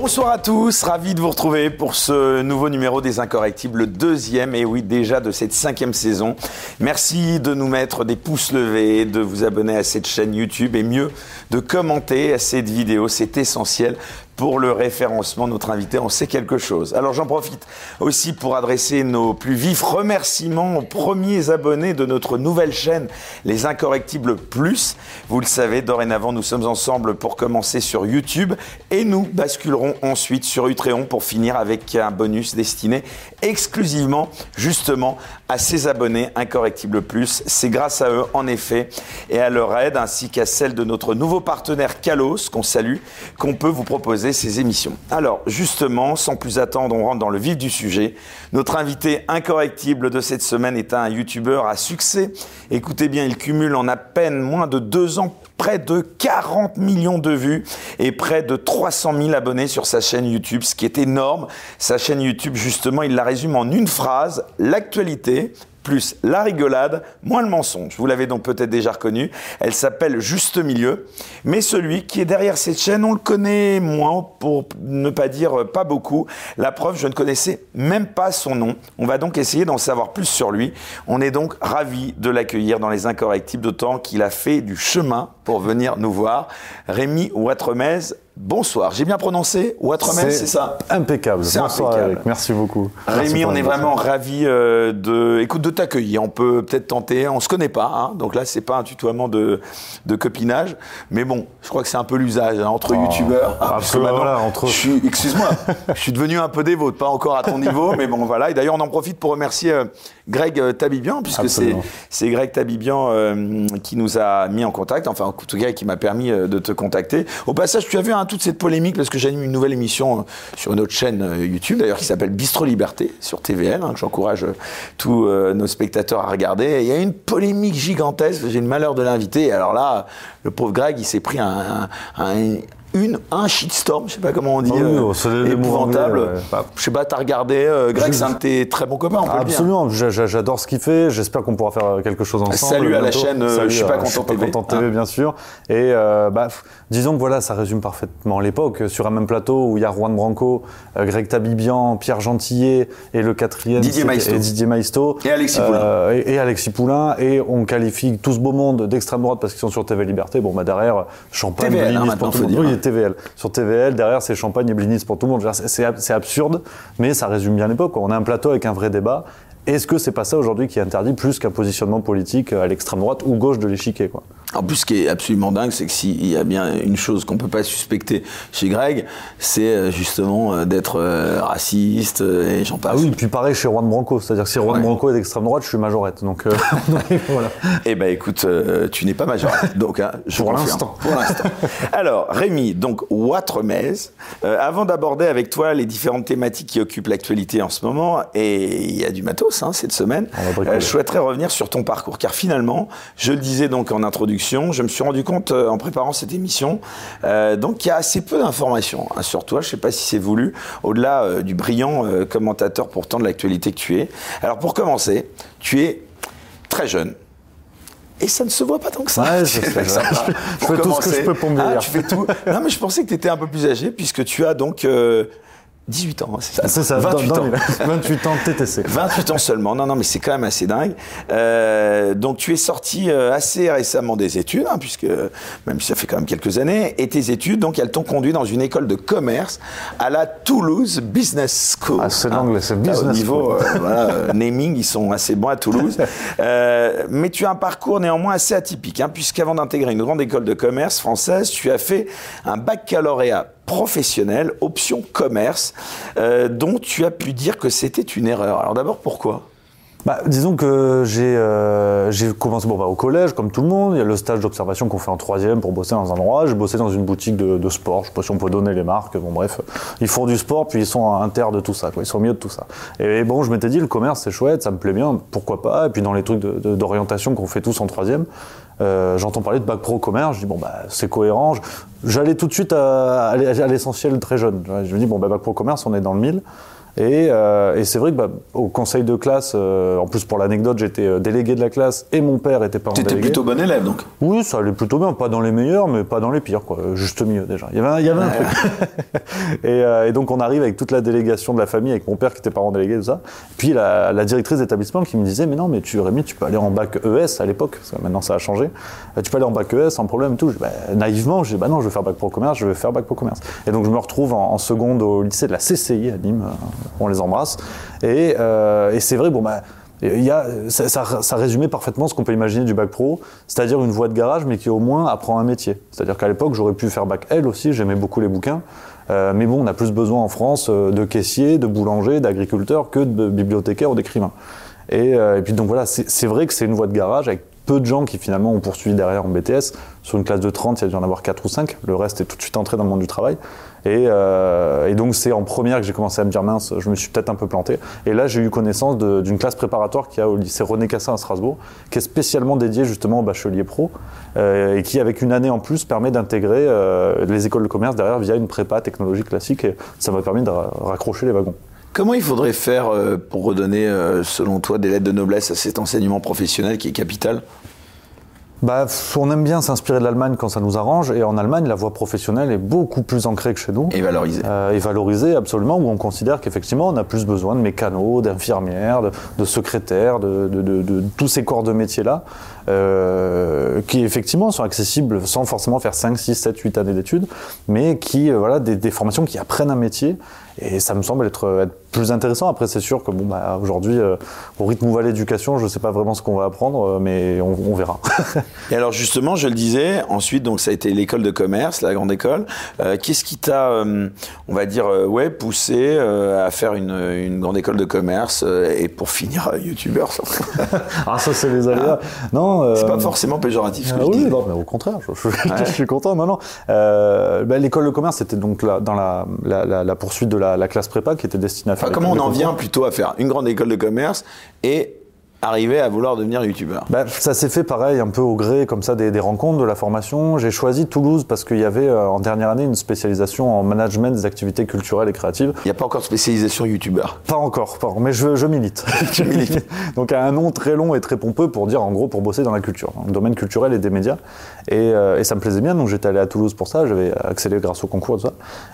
Bonsoir à tous, ravi de vous retrouver pour ce nouveau numéro des Incorrectibles, le deuxième, et oui déjà de cette cinquième saison. Merci de nous mettre des pouces levés, de vous abonner à cette chaîne YouTube et mieux de commenter à cette vidéo, c'est essentiel pour le référencement. Notre invité en sait quelque chose. Alors j'en profite aussi pour adresser nos plus vifs remerciements aux premiers abonnés de notre nouvelle chaîne, Les Incorrectibles Plus. Vous le savez, dorénavant, nous sommes ensemble pour commencer sur YouTube et nous basculerons ensuite sur Utréon pour finir avec un bonus destiné exclusivement justement à ces abonnés Incorrectibles Plus. C'est grâce à eux, en effet, et à leur aide, ainsi qu'à celle de notre nouveau partenaire Kalos, qu'on salue, qu'on peut vous proposer ces émissions. Alors, justement, sans plus attendre, on rentre dans le vif du sujet. Notre invité incorrectible de cette semaine est un youtubeur à succès. Écoutez bien, il cumule en à peine moins de deux ans près de 40 millions de vues et près de 300 000 abonnés sur sa chaîne YouTube, ce qui est énorme. Sa chaîne YouTube, justement, il la résume en une phrase, l'actualité, plus la rigolade, moins le mensonge. Vous l'avez donc peut-être déjà reconnu. Elle s'appelle Juste Milieu. Mais celui qui est derrière cette chaîne, on le connaît moins, pour ne pas dire pas beaucoup. La preuve, je ne connaissais même pas son nom. On va donc essayer d'en savoir plus sur lui. On est donc ravis de l'accueillir dans les incorrectibles, d'autant qu'il a fait du chemin pour venir nous voir. Rémi Ouattremez, bonsoir. J'ai bien prononcé Ouattremez, c'est ça Impeccable. C'est bonsoir impeccable. Merci beaucoup. Rémi, on est vraiment ravis euh, de, écoute, de t'accueillir. On peut peut-être tenter, on se connaît pas, hein, donc là c'est pas un tutoiement de, de copinage, mais bon, je crois que c'est un peu l'usage hein, entre Oh, youtubeurs. un maintenant, voilà, entre- excuse-moi, je suis devenu un peu dévote, pas encore à ton niveau, mais bon voilà. Et d'ailleurs, on en profite pour remercier euh, Greg euh, Tabibian, puisque c'est Greg Tabibian euh, qui nous a mis en contact, enfin en tout cas qui m'a permis de te contacter. Au passage, tu as vu hein, toute cette polémique parce que j'anime une nouvelle émission euh, sur une autre chaîne euh, YouTube d'ailleurs qui s'appelle Bistro Liberté sur TVL, hein, que j'encourage euh, tous nos spectateurs à regarder. Il y a une polémique gigantesque, j'ai le malheur de l'inviter. Alors là, le pauvre Greg, il s'est pris un- une, un shitstorm, je sais pas comment on dit, Ah oui, euh, oh, épouvantable. anglais, ouais. Bah, Je sais pas, t'as regardé, euh, Greg, c'est un de tes très bons copains, on peut le dire. Absolument, J'a- j'a- j'adore ce qu'il fait. J'espère qu'on pourra faire quelque chose ensemble. Salut à la chaîne, euh, Salut Je suis pas content TV. content TV, bien sûr. Et euh, bah, disons que voilà, ça résume parfaitement l'époque. Sur un même plateau où il y a Juan Branco, euh, Greg Tabibian, Pierre Gentillet et le quatrième Didier Maisto. et Didier Maisto. Et Alexis Poulain. Et, et Alexis Poulain. Et on qualifie tout ce beau monde d'extrême droite parce qu'ils sont sur TV Liberté. Bon, bah derrière, champagne, TVL, hein, blinis maintenant, pour tout faut le monde. TVL. Sur TVL, derrière, c'est champagne et blinis pour tout le monde. C'est absurde, mais ça résume bien l'époque. On a un plateau avec un vrai débat. Est-ce que c'est pas ça aujourd'hui qui est interdit plus qu'un positionnement politique à l'extrême droite ou gauche de l'échiquier quoi? En plus, ce qui est absolument dingue, c'est que s'il y a bien une chose qu'on peut pas suspecter chez Greg, c'est euh, justement euh, d'être euh, raciste euh, et j'en Ah passe. oui, puis pareil chez Juan Branco, c'est-à-dire que si Juan Ouais. Branco est d'extrême droite, je suis majorette. Donc euh, donc, voilà. Eh ben écoute, euh, tu n'es pas majeur. Donc, hein, je Pour l'instant. Pour l'instant. Alors, Rémi, donc Ouattremez, euh, avant d'aborder avec toi les différentes thématiques qui occupent l'actualité en ce moment, et il y a du matos hein, cette semaine, euh, je souhaiterais revenir sur ton parcours. Car finalement, je le disais donc en introduction, je me suis rendu compte euh, en préparant cette émission, euh, donc il y a assez peu d'informations hein, sur toi. Je ne sais pas si c'est voulu, au-delà du brillant commentateur pourtant de l'actualité que tu es. Alors pour commencer, tu es très jeune. Et ça ne se voit pas tant que ça. Ouais, je sais, Ça je- fais tout ce que je peux pour me Ah, vieillir. tu fais tout. Non, mais je pensais que tu étais un peu plus âgé, puisque tu as donc euh, 18 ans. hein, c'est ça C'est ça, 28 dans- dans ans. les- 28 ans de TTC. 28 ans seulement. Non, non, mais c'est quand même assez dingue. Euh, donc, tu es sorti euh, assez récemment des études, hein, puisque même si ça fait quand même quelques années, et tes études, donc, elles t'ont conduit dans une école de commerce à la Toulouse Business School. Ah, c'est l'anglais, c'est Là, business Au niveau euh, voilà, euh, naming, ils sont assez bons à Toulouse. Euh, mais tu as un parcours néanmoins assez atypique, hein, puisqu'avant d'intégrer une grande école de commerce française, tu as fait un baccalauréat professionnel, option commerce, euh, dont tu as pu dire que c'était une erreur. Alors d'abord, pourquoi? Bah, disons que j'ai euh, commencé bah, au collège, comme tout le monde. Il y a le stage d'observation qu'on fait en troisième pour bosser dans un endroit. J'ai bossé dans une boutique de, sport. Je sais pas si on peut donner les marques. Bon, bref, ils font du sport, puis ils sont inter de tout ça. Ils sont milieu de tout ça. Et, bon, je m'étais dit, le commerce, c'est chouette, ça me plaît bien, pourquoi pas? Et puis dans les trucs d'orientation qu'on fait tous en troisième, euh, j'entends parler de bac pro commerce. Je dis, bon, bah, c'est cohérent. J'allais tout de suite à, à l'essentiel très jeune. Je me dis, bon, bah, bac pro commerce, on est dans le 1000. Et, euh, et c'est vrai que bah, au conseil de classe, euh, en plus pour l'anecdote, j'étais euh, délégué de la classe et mon père était parent Tu étais délégué. plutôt bon élève donc Oui, ça allait plutôt bien, pas dans les meilleurs, mais pas dans les pires, quoi. Juste mieux déjà. Il y avait un, il y avait un truc. et, euh, et donc on arrive avec toute la délégation de la famille, avec mon père qui était parent délégué, tout ça. Puis la, la directrice d'établissement qui me disait, mais non, mais tu Rémi, tu peux aller en bac ES à l'époque, parce que maintenant ça a changé. Tu peux aller en bac ES sans problème, et tout. Je, bah, naïvement, je dis, bah non, je vais faire bac pro commerce, je vais faire bac pro commerce. Et donc je me retrouve en, en seconde au lycée de la CCI à Nîmes. On les embrasse. Et, euh, et c'est vrai, bon bah. Y a, ça, résumait parfaitement ce qu'on peut imaginer du bac pro, c'est-à-dire une voie de garage, mais qui au moins apprend un métier. C'est-à-dire qu'à l'époque, j'aurais pu faire bac L aussi, j'aimais beaucoup les bouquins. Euh, mais bon, on a plus besoin en France euh, de caissiers, de boulangers, d'agriculteurs que de bibliothécaires ou d'écrivains. Et, et puis donc voilà, c'est vrai que c'est une voie de garage avec peu de gens qui finalement ont poursuivi derrière en BTS. Sur une classe de 30, il y a dû en avoir 4 ou 5. Le reste est tout de suite entré dans le monde du travail. Et, euh, et donc c'est en première que j'ai commencé à me dire mince, je me suis peut-être un peu planté. Et là j'ai eu connaissance d'une classe préparatoire qui a au lycée René Cassin à Strasbourg, qui est spécialement dédiée justement aux bacheliers pro, euh, et qui avec une année en plus permet d'intégrer euh, les écoles de commerce derrière via une prépa technologique classique. Et ça m'a permis de ra- raccrocher les wagons. Comment il faudrait faire euh, pour redonner, euh, selon toi, des lettres de noblesse à cet enseignement professionnel qui est capital? Bah, on aime bien s'inspirer de l'Allemagne quand ça nous arrange, et en Allemagne, la voie professionnelle est beaucoup plus ancrée que chez nous. et valorisé Euh, et valorisée absolument, où on considère qu'effectivement on a plus besoin de mécanos, d'infirmières, de, de secrétaires, de, de- de- de tous ces corps de métiers-là, euh, qui effectivement sont accessibles sans forcément faire 5, 6, 7, 8 années d'études, mais qui, euh, voilà, des, des formations qui apprennent un métier, et ça me semble être, être plus intéressant. Après, c'est sûr que bon, bah, aujourd'hui, euh, au rythme où va l'éducation, je ne sais pas vraiment ce qu'on va apprendre, euh, mais on, on verra. Et alors justement, je le disais, ensuite donc ça a été l'école de commerce, la grande école. Euh, Qu'est-ce qui t'a, euh, on va dire, ouais, poussé à faire une, une grande école de commerce et pour finir youtubeur ah, ça, c'est les aléas. Non, euh, C'est pas forcément péjoratif ce que Ah je oui, dis. non, mais au contraire, je, je- je suis content. Non, non. Bah, L'école de commerce, c'était donc la- dans la, la- la- la poursuite de la, la classe prépa qui était destinée à faire. Enfin, comment on en vient plutôt à faire une grande école de commerce et arriver à vouloir devenir youtubeur Bah, ça s'est fait pareil, un peu au gré comme ça des, des rencontres, de la formation. J'ai choisi Toulouse parce qu'il y avait euh, en dernière année une spécialisation en management des activités culturelles et créatives. Il n'y a pas encore de spécialisation youtubeur. Pas encore, pas mais je, je milite. Tu milites. Donc un nom très long et très pompeux pour dire en gros pour bosser dans la culture, dans le domaine culturel et des médias. Et, euh, et ça me plaisait bien, donc j'étais allé à Toulouse pour ça, j'avais accéléré grâce au concours et tout ça.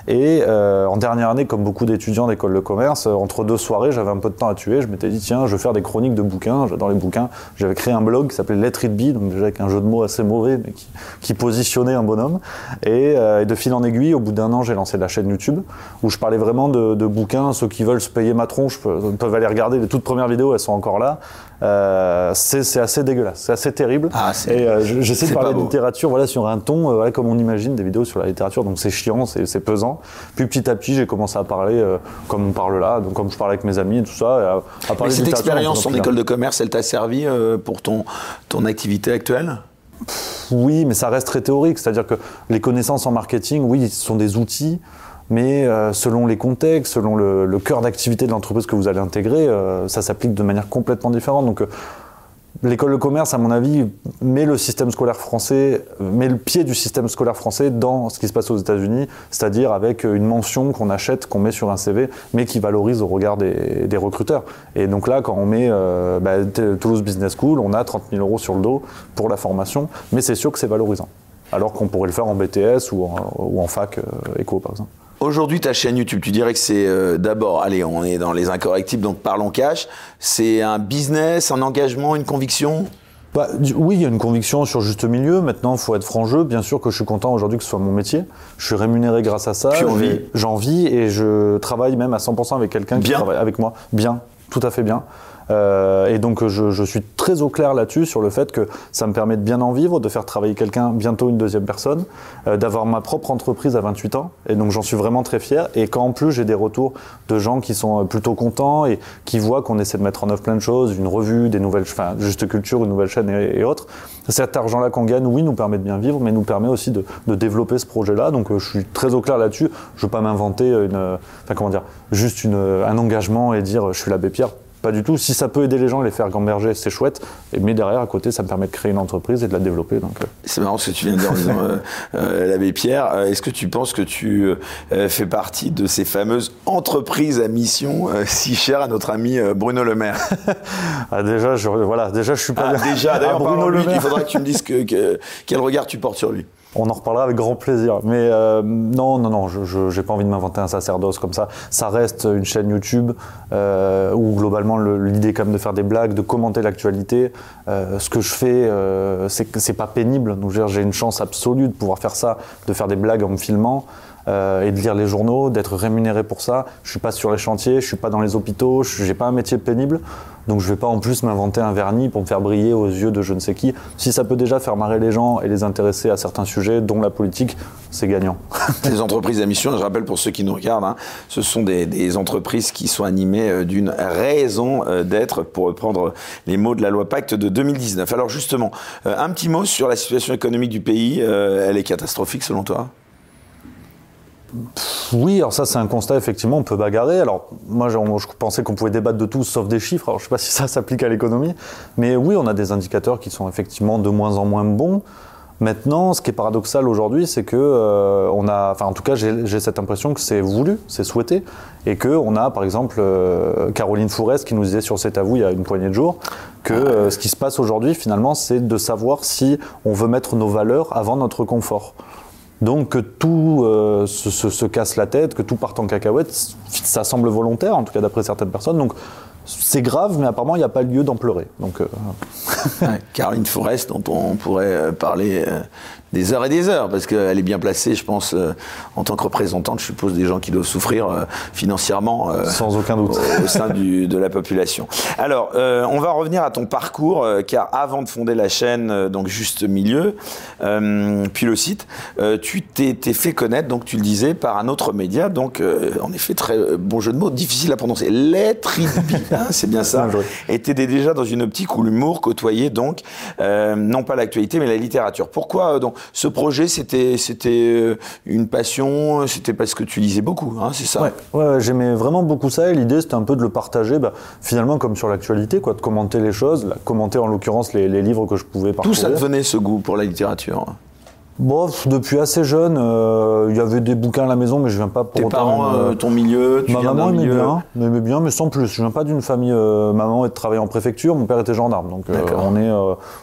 Et euh, en dernière année, comme beaucoup d'étudiants d'école de commerce, entre deux soirées, j'avais un peu de temps à tuer, je m'étais dit tiens, je vais faire des chroniques de bouquins, j'adore les bouquins. J'avais créé un blog qui s'appelait Let It Be, donc déjà avec un jeu de mots assez mauvais, mais qui, positionnait un bonhomme. Et, euh, et de fil en aiguille, au bout d'un an, j'ai lancé la chaîne YouTube, où je parlais vraiment de, bouquins, ceux qui veulent se payer ma tronche peuvent, peuvent aller regarder les toutes premières vidéos, elles sont encore là. Euh, c'est assez dégueulasse, c'est assez terrible. Ah, c'est- et euh, je- j'essaie de parler de littérature voilà, sur un ton euh, voilà, comme on imagine des vidéos sur la littérature, donc c'est chiant, c'est pesant. Puis petit à petit, j'ai commencé à parler comme on parle là, donc comme je parle avec mes amis et tout ça. et à, à parler cette expérience en école de commerce, elle t'a servi pour ton, ton activité actuelle? Oui, mais ça reste très théorique. C'est-à-dire que les connaissances en marketing, oui, ce sont des outils, mais euh, selon les contextes, selon le, cœur d'activité de l'entreprise que vous allez intégrer, euh, ça s'applique de manière complètement différente. Donc, euh, l'école de commerce, à mon avis, met le système scolaire français, met le pied du système scolaire français dans ce qui se passe aux États-Unis, c'est-à-dire avec une mention qu'on achète, qu'on met sur un CV, mais qui valorise au regard des, recruteurs. Et donc là, quand on met bah, Toulouse Business School, on a 30 000 euros sur le dos pour la formation, mais c'est sûr que c'est valorisant. Alors qu'on pourrait le faire en BTS ou en, ou en fac euh, éco, par exemple. Aujourd'hui, ta chaîne YouTube, tu dirais que c'est euh, d'abord, allez, on est dans les incorrectibles, donc parlons cash. C'est un business, un engagement, une conviction? Bah, oui, il y a une conviction sur juste milieu. Maintenant, il faut être franc jeu. Bien sûr que je suis content aujourd'hui que ce soit mon métier. Je suis rémunéré grâce à ça. J'en vis et je travaille même à 100% avec quelqu'un qui travaille avec moi. Bien, tout à fait bien. Euh, et donc je, je suis très au clair là-dessus sur le fait que ça me permet de bien en vivre, de faire travailler quelqu'un, bientôt une deuxième personne, euh, d'avoir ma propre entreprise à 28 ans. Et donc j'en suis vraiment très fier. Et quand en plus j'ai des retours de gens qui sont euh, plutôt contents et qui voient qu'on essaie de mettre en œuvre plein de choses, une revue, des nouvelles, enfin juste culture, une nouvelle chaîne et, autres. Cet argent-là qu'on gagne, oui, nous permet de bien vivre, mais nous permet aussi de, de développer ce projet-là. Donc euh, je suis très au clair là-dessus. Je veux pas m'inventer une, euh, enfin comment dire, juste une, un engagement et dire je suis l'abbé Pierre. Pas du tout. Si ça peut aider les gens et les faire gamberger, c'est chouette. Mais derrière, à côté, ça me permet de créer une entreprise et de la développer. Donc, euh. C'est marrant ce que tu viens de dire en disant l'abbé Pierre. Est-ce que tu penses que tu fais partie de ces fameuses entreprises à mission si chères à notre ami Bruno Le Maire? Ah, déjà, je, voilà, déjà, je suis pas. Ah, déjà, d'ailleurs, Bruno Le Maire. Il faudra que tu me dises que, quel regard tu portes sur lui. On en reparlera avec grand plaisir. Mais euh, non, non, non, je n'ai pas envie de m'inventer un sacerdoce comme ça. Ça reste une chaîne YouTube euh, où globalement l'idée quand même de faire des blagues, de commenter l'actualité. Euh, ce que je fais, c'est c'est pas pénible. Donc j'ai une chance absolue de pouvoir faire ça, de faire des blagues en me filmant. et de lire les journaux, d'être rémunéré pour ça. Je suis pas sur les chantiers, je suis pas dans les hôpitaux, je n'ai pas un métier pénible. Donc je ne vais pas en plus m'inventer un vernis pour me faire briller aux yeux de je ne sais qui. Si ça peut déjà faire marrer les gens et les intéresser à certains sujets, dont la politique, c'est gagnant. les entreprises à mission, je rappelle pour ceux qui nous regardent, hein, ce sont des, entreprises qui sont animées euh, d'une raison euh, d'être, pour reprendre les mots de la loi Pacte de 2019. Alors justement, euh, un petit mot sur la situation économique du pays. elle est catastrophique selon toi? Oui, alors ça c'est un constat, effectivement, on peut bagarrer. Alors moi je, pensais qu'on pouvait débattre de tout sauf des chiffres, alors je ne sais pas si ça s'applique à l'économie, mais oui, on a des indicateurs qui sont effectivement de moins en moins bons. Maintenant, ce qui est paradoxal aujourd'hui, c'est que euh, a, enfin en tout cas, j'ai cette impression que c'est voulu, c'est souhaité, et que on a, par exemple, euh, Caroline Fourès qui nous disait sur cet avou il y a une poignée de jours que euh, ce qui se passe aujourd'hui, finalement, c'est de savoir si on veut mettre nos valeurs avant notre confort. Donc que tout euh, se, casse la tête, que tout parte en cacahuète, ça semble volontaire, en tout cas d'après certaines personnes. Donc c'est grave, mais apparemment il n'y a pas lieu d'en pleurer. Donc, euh, Caroline Forest, dont on pourrait euh, parler des heures et des heures, parce qu'elle est bien placée, je pense, euh, en tant que représentante, je suppose, des gens qui doivent souffrir euh, financièrement. Euh, Sans aucun doute. Au, sein du, de la population. Alors, on va revenir à ton parcours, car avant de fonder la chaîne, donc Juste Milieu, puis le site, tu t'es fait connaître, donc tu le disais, par un autre média, donc en effet, très bon jeu de mots, difficile à prononcer. Les hein, c'est bien ça. Et tu déjà dans une optique où l'humour côtoyait donc, non pas l'actualité, mais la littérature. Pourquoi donc ce projet, c'était c'était euh, une passion, c'était parce que tu lisais beaucoup, hein, c'est ça? Ouais, j'aimais vraiment beaucoup ça et l'idée c'était un peu de le partager, bah, finalement comme sur l'actualité, quoi, de commenter les choses, commenter en l'occurrence les, les, livres que je pouvais parcourir. Tout ça te venait ce goût pour la littérature? Bon, depuis assez jeune, euh, il y avait des bouquins à la maison, mais je viens pas pour Tes parents, euh, ton milieu, tu Ma maman aimait bien, aimait bien, mais sans plus. Je viens pas d'une famille. Euh, maman travaillait en préfecture, mon père était gendarme, donc on est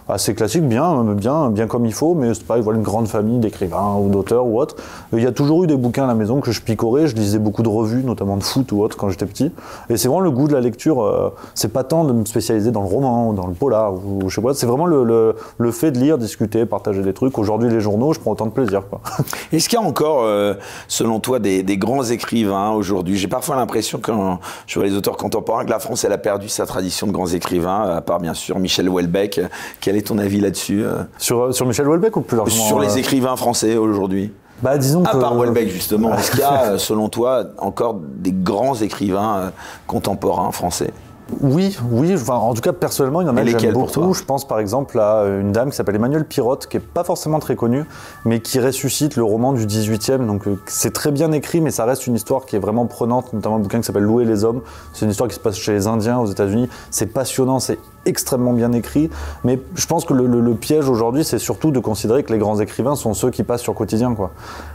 assez classique, bien, bien, bien comme il faut, mais c'est pas voilà, une grande famille d'écrivains ou d'auteurs ou autres. Il y a toujours eu des bouquins à la maison que je picorais. Je lisais beaucoup de revues, notamment de foot ou autre, quand j'étais petit. Et c'est vraiment le goût de la lecture. c'est pas tant de me spécialiser dans le roman ou dans le polar ou, je sais pas. C'est vraiment le, le, le fait de lire, discuter, partager des trucs. Aujourd'hui, les journaux je prends autant de plaisir. Est-ce qu'il y a encore, euh, selon toi, des, grands écrivains aujourd'hui? J'ai parfois l'impression, quand je vois les auteurs contemporains, que la France, elle a perdu sa tradition de grands écrivains, à part bien sûr Michel Houellebecq. Quel est ton avis là-dessus euh? Sur, sur Michel Houellebecq ou plus largement Sur les euh? écrivains français aujourd'hui? Bah, disons à part Houellebecq, justement, est-ce qu'il y a, selon toi, encore des grands écrivains contemporains français? Oui, oui. Enfin, en tout cas, personnellement, il y en a que j'aime beaucoup. Je pense par exemple à une dame qui s'appelle Emmanuelle Pirotte, qui est pas forcément très connue, mais qui ressuscite le roman du 18e. Donc, euh, c'est très bien écrit, mais ça reste une histoire qui est vraiment prenante, notamment un bouquin qui s'appelle Louer les hommes. C'est une histoire qui se passe chez les Indiens aux États-Unis. C'est passionnant, c'est extrêmement bien écrit. Mais je pense que le, piège aujourd'hui, c'est surtout de considérer que les grands écrivains sont ceux qui passent sur quotidien. Quoi.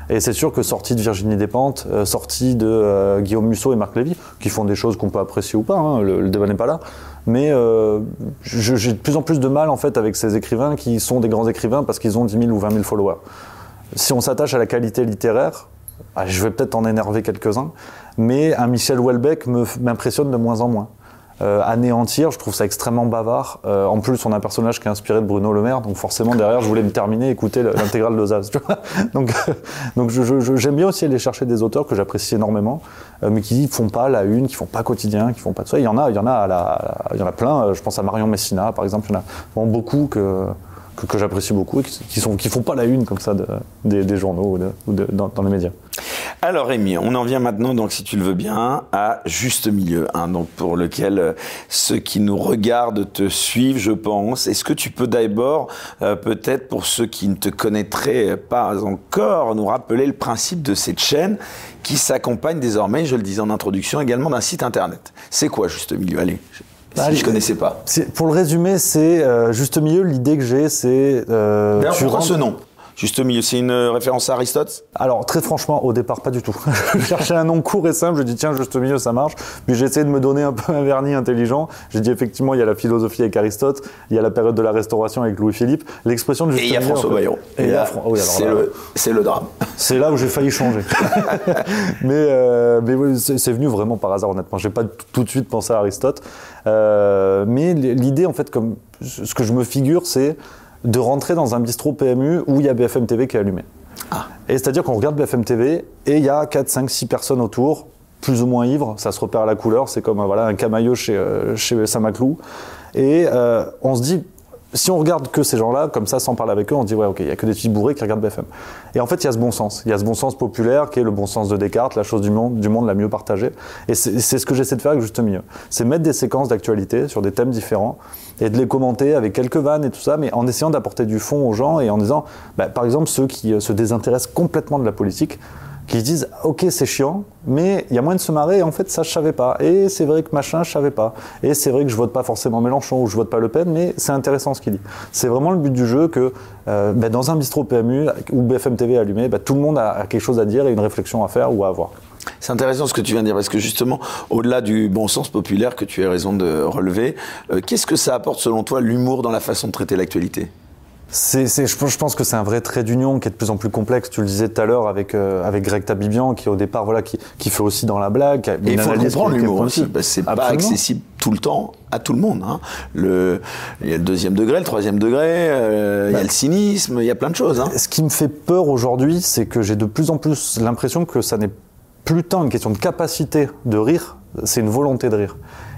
Et c'est sûr que sortis de Virginie Despentes, euh, sortis de euh, Guillaume Musso et Marc Lévy, qui font des choses qu'on peut apprécier ou pas, hein, le, débat n'est pas là. Mais euh, j'ai de plus en plus de mal en fait avec ces écrivains qui sont des grands écrivains parce qu'ils ont 10 000 ou 20 000 followers. Si on s'attache à la qualité littéraire, bah, je vais peut-être en énerver quelques-uns, mais un Michel Houellebecq m'impressionne de moins en moins. Euh, anéantir. Je trouve ça extrêmement bavard. Euh, en plus, on a un personnage qui est inspiré de Bruno Le Maire, donc forcément derrière, je voulais me terminer, écouter l'intégrale de Zaz. donc, donc j'aime bien aussi aller chercher des auteurs que j'apprécie énormément, euh, mais qui font pas la une, qui font pas quotidien, qui font pas tout ça. Il y en a, il y en a, à la, il y en a plein. Je pense à Marion Messina, par exemple. Il y en a vraiment beaucoup que que, j'apprécie beaucoup et qui, sont, qui font pas la une comme ça des, journaux ou, dans, les médias. Alors Rémi, on en vient maintenant, donc si tu le veux bien, à juste milieu, hein, donc pour lequel euh, ceux qui nous regardent te suivent, je pense. Est-ce que tu peux d'abord, euh, peut-être pour ceux qui ne te connaîtraient pas encore, nous rappeler le principe de cette chaîne qui s'accompagne désormais, je le disais en introduction, également d'un site internet? C'est quoi juste milieu? Allez. Si je connaissais pas. Pour le résumer, c'est euh, juste milieu. L'idée que j'ai, c'est. Euh, D'ailleurs, ce nom? Juste milieu, c'est une référence à Aristote Alors, très franchement, au départ, pas du tout. je cherchais un nom court et simple, je dis tiens, juste milieu, ça marche. Puis j'ai essayé de me donner un peu un vernis intelligent. J'ai dit effectivement, il y a la philosophie avec Aristote, il y a la période de la Restauration avec Louis-Philippe. L'expression de juste Et il y a François Bayrou. Et, c'est le, drame. C'est là où j'ai failli changer. mais euh, mais c'est venu vraiment par hasard, honnêtement. J'ai pas tout de suite pensé à Aristote. Euh, mais l'idée, en fait, comme ce que je me figure, c'est de rentrer dans un bistrot PMU où il y a BFM TV qui est allumé. Ah. Et c'est-à-dire qu'on regarde BFM TV et il y a 4, 5, 6 personnes autour, plus ou moins ivres, ça se repère à la couleur, c'est comme voilà, un camaillot chez, euh, chez Saint-Maclou. Et euh, on se dit, si on regarde que ces gens-là, comme ça, sans parler avec eux, on dit ouais, ok, il y a que des petits bourrés qui regardent BFM. Et en fait, il y a ce bon sens. Il y a ce bon sens populaire qui est le bon sens de Descartes, la chose du monde, du monde la mieux partagée. Et c'est ce que j'essaie de faire avec Juste Milieu. C'est mettre des séquences d'actualité sur des thèmes différents et de les commenter avec quelques vannes et tout ça, mais en essayant d'apporter du fond aux gens et en disant, bah, par exemple, ceux qui euh, se désintéressent complètement de la politique, qui se disent ok c'est chiant mais il y a moyen de se marrer et en fait ça je savais pas. Et c'est vrai que machin je savais pas. Et c'est vrai que je vote pas forcément Mélenchon ou je vote pas Le Pen mais c'est intéressant ce qu'il dit. C'est vraiment le but du jeu que euh, ben, dans un bistrot PMU ou BFM TV allumé ben, tout le monde a, quelque chose à dire et une réflexion à faire ou à avoir. C'est intéressant ce que tu viens de dire, parce que justement, au-delà du bon sens populaire que tu as raison de relever, euh, qu'est-ce que ça apporte selon toi l'humour dans la façon de traiter l'actualité? C'est, je, pense que c'est un vrai trait d'union qui est de plus en plus complexe. Tu le disais tout à l'heure avec, euh, avec Greg Tabibian, qui au départ, voilà, qui, qui fait aussi dans la blague. Et il faut comprendre l'humour aussi. c'est pas accessible tout le temps à tout le monde. Hein. Le, il y a le deuxième degré, le troisième degré, euh, il y a le cynisme, il y a plein de choses. Hein. Ce qui me fait peur aujourd'hui, c'est que j'ai de plus en plus l'impression que ça n'est plus tant une question de capacité de rire, c'est une volonté de rire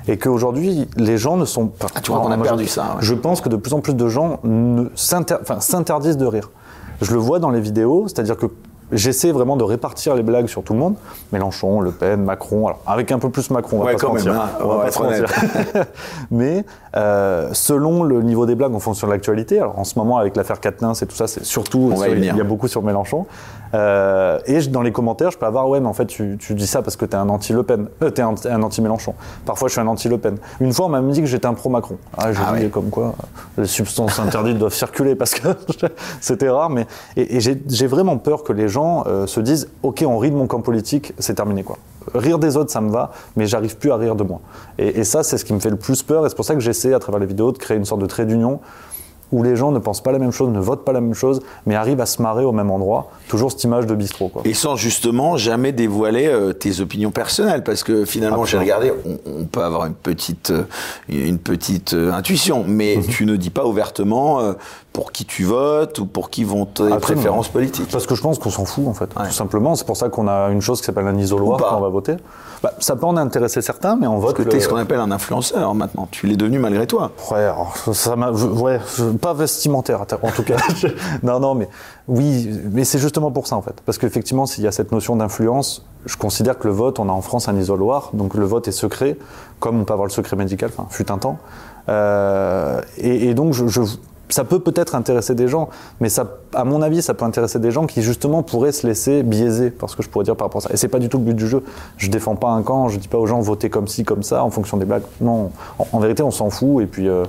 et qu'aujourd'hui, les gens ne sont pas. Ah, tu vois qu'on a perdu ça. Je pense que de plus en plus de gens s'interdisent de rire. Je le vois dans les vidéos, c'est-à-dire que j'essaie vraiment de répartir les blagues sur tout le monde. Mélenchon, Le Pen, Macron, alors avec un peu plus Macron, on va pas se mentir. Hein, on va pas se mentir. Mais euh, selon le niveau des blagues en fonction de l'actualité, alors en ce moment avec l'affaire Quatennens et tout ça, c'est surtout, il y a beaucoup sur Mélenchon. Euh, et dans les commentaires, je peux avoir ouais, mais en fait, tu, dis ça parce que t'es un anti-Le Pen, euh, t'es un, un anti-Mélenchon. Parfois, je suis un anti-Le Pen. Une fois, on m'a même dit que j'étais un pro-Macron. Ah, j'ai ah comme quoi les substances interdites doivent circuler parce que c'était rare. Mais et, j'ai vraiment peur que les euh, se disent ok on rit de mon camp politique c'est terminé quoi. Rire des autres ça me va mais j'arrive plus à rire de moi. Et ça c'est ce qui me fait le plus peur et c'est pour ça que j'essaie à travers les vidéos de créer une sorte de trait d'union où les gens ne pensent pas la même chose, ne votent pas la même chose, mais arrivent à se marrer au même endroit. Toujours cette image de bistrot. Quoi. Et sans justement jamais dévoiler euh, tes opinions personnelles, parce que finalement, j'ai regardé, on, peut avoir une petite, euh, une petite euh, intuition, mais mhm. tu ne dis pas ouvertement pour qui tu votes ou pour qui vont tes préférences politiques. Parce que je pense qu'on s'en fout en fait, tout simplement. C'est pour ça qu'on a une chose qui s'appelle un isoloir quand on va voter. Bah, ça peut en intéresser certains, mais on vote. Parce que tu es ce qu'on appelle un influenceur maintenant. Tu l'es devenu malgré toi. Ouais, ça m'a, ouais, pas vestimentaire en tout cas. non, non, mais oui, mais c'est justement pour ça en fait, parce qu'effectivement, s'il y a cette notion d'influence, je considère que le vote, on a en France un isoloir, donc le vote est secret, comme on peut avoir le secret médical, enfin, fut un temps. Euh, et, donc, je, je ça peut peut-être intéresser des gens, mais ça, à mon avis, ça peut intéresser des gens qui justement pourraient se laisser biaiser, parce que je pourrais dire par rapport à ça. Et c'est pas du tout le but du jeu. Je défends pas un camp, je dis pas aux gens votez comme ci, comme ça, en fonction des blagues. Non, en, vérité, on s'en fout, et puis. Euh,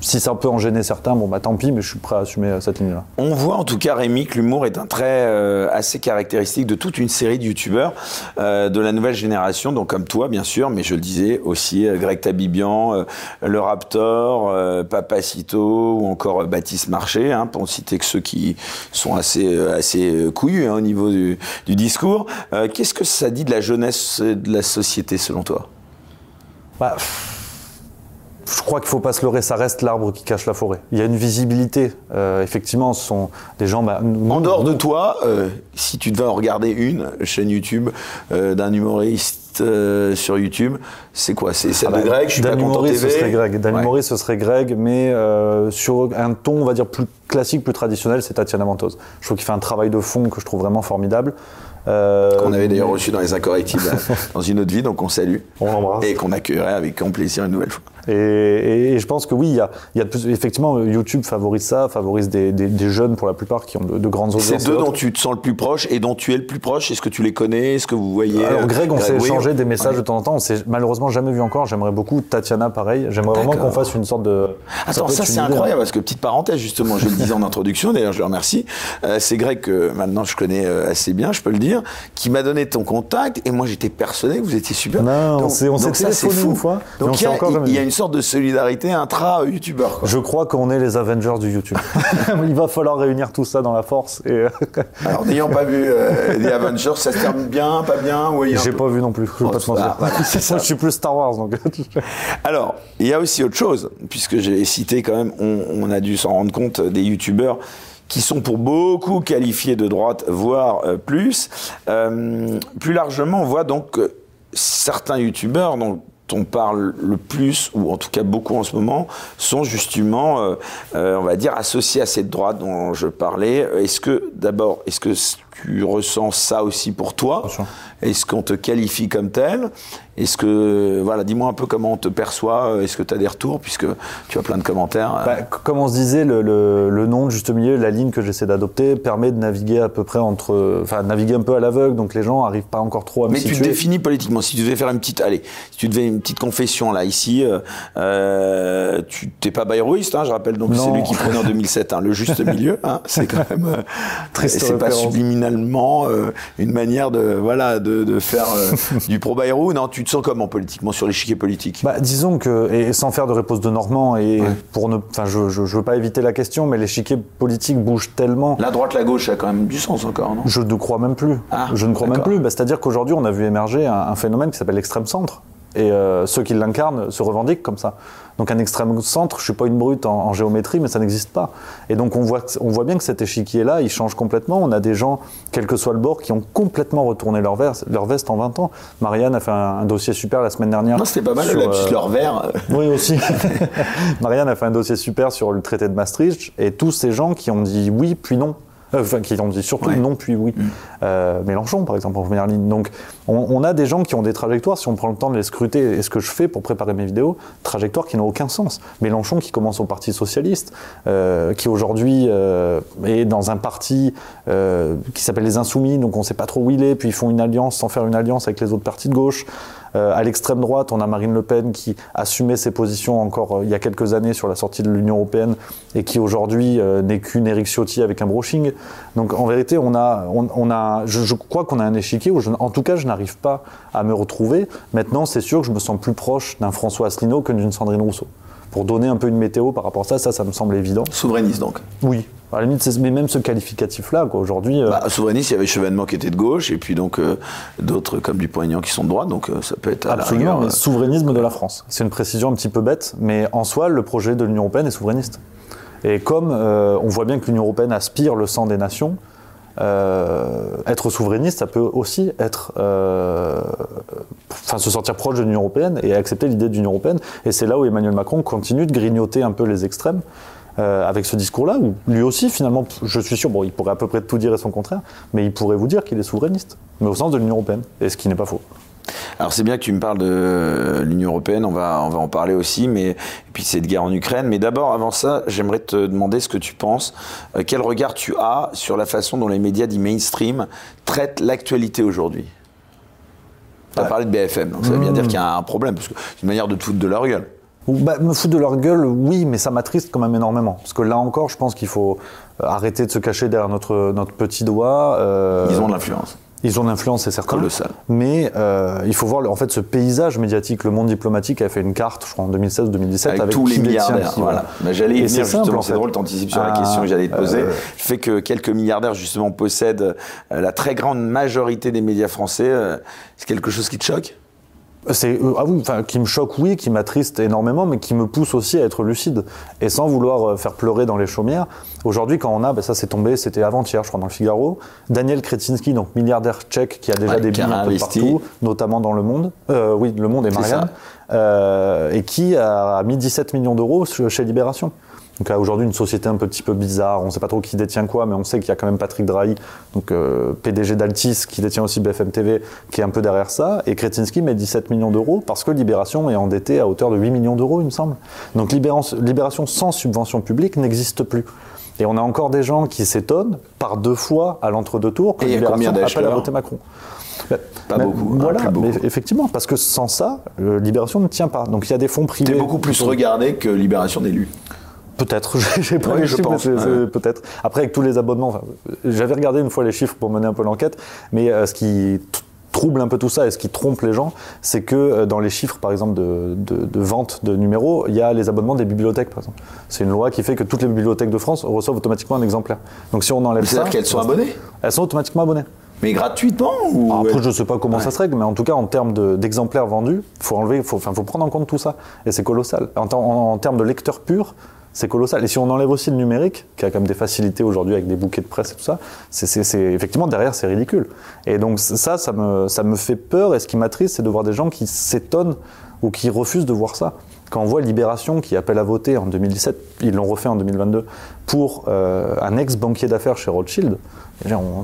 si ça peut en gêner certains, bon bah tant pis, mais je suis prêt à assumer euh, cette ligne-là. On voit en tout cas, Rémi, que l'humour est un trait euh, assez caractéristique de toute une série de youtubeurs euh, de la nouvelle génération, donc comme toi bien sûr, mais je le disais aussi Greg Tabibian, le Raptor, Papacito ou encore Baptiste Marché, hein, pour ne citer que ceux qui sont assez, assez couillus hein, au niveau du, du discours. Qu'est-ce que ça dit de la jeunesse de la société selon toi? Bah, je crois qu'il ne faut pas se leurrer, ça reste l'arbre qui cache la forêt. Il y a une visibilité. Euh, effectivement, ce sont des gens. Bah, en dehors de toi, euh, si tu devais en regarder une chaîne YouTube euh, d'un humoriste sur YouTube, c'est quoi? C'est celle ah de bah, Greg Je suis ce serait Greg. Dan Humoriste, ce serait Greg, mais sur un ton, on va dire, plus classique, plus traditionnel, c'est Tatiana Ventose. Je trouve qu'il fait un travail de fond que je trouve vraiment formidable. qu'on avait d'ailleurs reçu dans les incorrectibles dans une autre vie, donc on salue. On l'embrasse. Et qu'on accueillerait avec grand plaisir une nouvelle fois. Et, et, je pense que oui, il y a, il y a plus, effectivement, YouTube favorise ça, favorise des, des, des, jeunes pour la plupart qui ont de, de grandes audiences. C'est deux dont tu te sens le plus proche et dont tu es le plus proche. Est-ce que tu les connais? Est-ce que vous voyez Alors Greg, on s'est échangé des messages de temps en temps. On s'est malheureusement jamais vu encore. J'aimerais beaucoup Tatiana, pareil. J'aimerais vraiment qu'on fasse une sorte de. Attends, ça, c'est incroyable parce que petite parenthèse justement, je le disais en introduction. D'ailleurs, je le remercie. Euh, c'est Greg que maintenant je connais euh, assez bien, je peux le dire, qui m'a donné ton contact et moi j'étais persuadé que vous étiez super. Non, on s'est téléphoné une fois. Donc il y, a, il y a une sorte de solidarité intra-youtubeur. Je crois qu'on est les Avengers du YouTube. il va falloir réunir tout ça dans la force. Et... Alors n'ayant pas vu les euh, Avengers, ça se termine bien, pas bien J'ai pas vu non plus. Je, oh, pas ah, je suis plus Star Wars donc. Alors il y a aussi autre chose puisque j'ai cité quand même, on, on a dû s'en rendre compte des youtubeurs qui sont pour beaucoup qualifiés de droite, voire euh, plus. Euh, plus largement, on voit donc que certains youtubeurs dont on parle le plus, ou en tout cas beaucoup en ce moment, sont justement, euh, on va dire, associés à cette droite dont je parlais. Est-ce que, d'abord, est-ce que tu ressens ça aussi pour toi. Est-ce qu'on te qualifie comme tel? Est-ce que, voilà, dis-moi un peu comment on te perçoit. Est-ce que tu as des retours? Puisque tu as plein de commentaires bah, Comme on se disait, le, le, le, nom juste milieu, la ligne que j'essaie d'adopter permet de naviguer à peu près entre, enfin, naviguer un peu à l'aveugle, donc les gens n'arrivent pas encore trop à me Mais tu te définis politiquement. Si tu devais faire une petite, allez, si tu devais une petite confession là ici, euh, euh tu t'es pas bayrouiste, hein, je rappelle. Donc c'est lui qui prenait en 2007 hein, le juste milieu. Hein, c'est quand même euh, triste. C'est pas subliminal euh, une manière de voilà de, de faire euh, du pro Bayrou Non, tu te sens comment politiquement sur l'échiquier politique? Bah, Disons que et sans faire de réponse de Normand et pour ne, enfin je, je, veux pas éviter la question, mais l'échiquier politique bouge tellement. La droite, la gauche a quand même du sens encore, non? Je ne crois même plus. Ah, je ne crois même plus. Bah, C'est-à-dire qu'aujourd'hui on a vu émerger un, un phénomène qui s'appelle l'extrême centre et euh, ceux qui l'incarnent se revendiquent comme ça. Donc un extrême centre, je suis pas une brute en, géométrie, mais ça n'existe pas. Et donc on voit, on voit bien que cet échiquier-là, il change complètement. On a des gens, quel que soit le bord, qui ont complètement retourné leur, veste, leur veste en 20 ans. Marianne a fait un, dossier super la semaine dernière. Non, c'était pas mal, sur, euh, leur verre. Oui, aussi. Marianne a fait un dossier super sur le traité de Maastricht, et tous ces gens qui ont dit oui, puis non euh, enfin, qui ont dit surtout non puis oui. Mm. Euh, Mélenchon, par exemple, en première ligne. Donc, on, on, a des gens qui ont des trajectoires, si on prend le temps de les scruter, et ce que je fais pour préparer mes vidéos, trajectoires qui n'ont aucun sens. Mélenchon qui commence au Parti Socialiste, euh, qui aujourd'hui euh, est dans un parti euh, qui s'appelle les Insoumis, donc on ne sait pas trop où il est, puis ils font une alliance sans faire une alliance avec les autres partis de gauche. Euh, à l'extrême droite, on a Marine Le Pen qui assumait ses positions encore euh, il y a quelques années sur la sortie de l'Union européenne et qui aujourd'hui euh, n'est qu'une Eric Ciotti avec un brushing. Donc en vérité, on a, on, a, je, crois qu'on a un échiquier où, en tout cas, je n'arrive pas à me retrouver. Maintenant, c'est sûr que je me sens plus proche d'un François Asselineau que d'une Sandrine Rousseau pour donner un peu une météo par rapport à ça, ça, ça me semble évident. Souverainiste donc Oui, à la limite, mais même ce qualificatif-là, quoi, aujourd'hui. Euh... Bah, souverainiste, il y avait Chevènement qui était de gauche, et puis donc euh, d'autres comme Dupont-Aignan qui sont de droite, donc euh, ça peut être à Absolument, la rigueur, souverainisme de la France. C'est une précision un petit peu bête, mais en soi, le projet de l'Union européenne est souverainiste. Et comme euh, on voit bien que l'Union européenne aspire le sang des nations, être souverainiste, ça peut aussi être, enfin, se sentir proche de l'Union européenne et accepter l'idée de l'Union européenne. Et c'est là où Emmanuel Macron continue de grignoter un peu les extrêmes. Euh, avec ce discours-là, où lui aussi, finalement, je suis sûr, bon, il pourrait à peu près tout dire et son contraire, mais il pourrait vous dire qu'il est souverainiste, mais au sens de l'Union européenne, et ce qui n'est pas faux. Alors c'est bien que tu me parles de l'Union européenne, on va, on va en parler aussi, mais et puis cette guerre en Ukraine. Mais d'abord, avant ça, j'aimerais te demander ce que tu penses, euh, quel regard tu as sur la façon dont les médias dits mainstream traitent l'actualité aujourd'hui? Tu as parlé de BFM, donc ça veut bien dire mmh. qu'il y a un problème, parce que c'est une manière de te foutre de leur gueule. Bah, me foutre de leur gueule, oui, mais ça m'attriste quand même énormément. Parce que là encore, je pense qu'il faut euh, arrêter de se cacher derrière notre, notre petit doigt. Euh, Ils ont de l'influence. Ils ont l'influence, c'est certain. Colossal. Mais euh, il faut voir en fait ce paysage médiatique. Le monde diplomatique a fait une carte, je crois, en 2016-2017 avec, tous les milliardaires. voilà. J'allais y venir justement. C'est drôle, t'anticipes sur la ah, question que j'allais te poser. Le fait que quelques milliardaires justement possèdent la très grande majorité des médias français, c'est quelque chose qui te choque? C'est euh, ah oui, enfin qui me choque oui, qui m'attriste énormément, mais qui me pousse aussi à être lucide. Et sans vouloir euh, faire pleurer dans les chaumières. Aujourd'hui, quand on a, ben ça c'est tombé, c'était avant-hier, je crois dans le Figaro, Daniel Kretinsky, donc milliardaire tchèque, qui a déjà des biens un peu partout, notamment dans le Monde, euh, oui, le Monde et Marianne, euh, et qui a mis 17 millions d'euros chez Libération. Donc aujourd'hui, une société un petit peu bizarre. On ne sait pas trop qui détient quoi, mais on sait qu'il y a quand même Patrick Drahi, donc euh, PDG d'Altis, qui détient aussi BFM TV, qui est un peu derrière ça. Et Kretinsky met 17 millions d'euros parce que Libération est endetté à hauteur de 8 millions d'euros, il me semble. Donc Libération sans subvention publique n'existe plus. Et on a encore des gens qui s'étonnent par deux fois à l'entre-deux tours que Libération appelle à voter Macron. Pas beaucoup. Hein, voilà, mais effectivement, parce que sans ça, euh, Libération ne tient pas. Donc il y a des fonds privés. C'est beaucoup plus regardé que Libération d'élus. Peut-être, j'ai pas oui, je pense. Peut-être. Après, avec tous les abonnements, j'avais regardé une fois les chiffres pour mener un peu l'enquête, mais euh, ce qui trouble un peu tout ça et ce qui trompe les gens, c'est que euh, dans les chiffres, par exemple, de, de, vente de numéros, il y a les abonnements des bibliothèques, par exemple. C'est une loi qui fait que toutes les bibliothèques de France reçoivent automatiquement un exemplaire. Donc si on enlève ça... C'est-à-dire qu'elles sont abonnées Elles sont automatiquement abonnées. Mais gratuitement ou... Après, je ne sais pas comment ça se règle, mais en tout cas, en termes d'exemplaires vendus, il faut enlever, faut, faut prendre en compte tout ça. Et c'est colossal. En, en, termes de lecteurs purs, c'est colossal. Et si on enlève aussi le numérique, qui a quand même des facilités aujourd'hui avec des bouquets de presse et tout ça, c'est effectivement derrière, c'est ridicule. Et donc ça, ça me, ça me fait peur. Et ce qui m'attriste, c'est de voir des gens qui s'étonnent ou qui refusent de voir ça. Quand on voit Libération qui appelle à voter en 2017, ils l'ont refait en 2022, pour euh, un ex-banquier d'affaires chez Rothschild,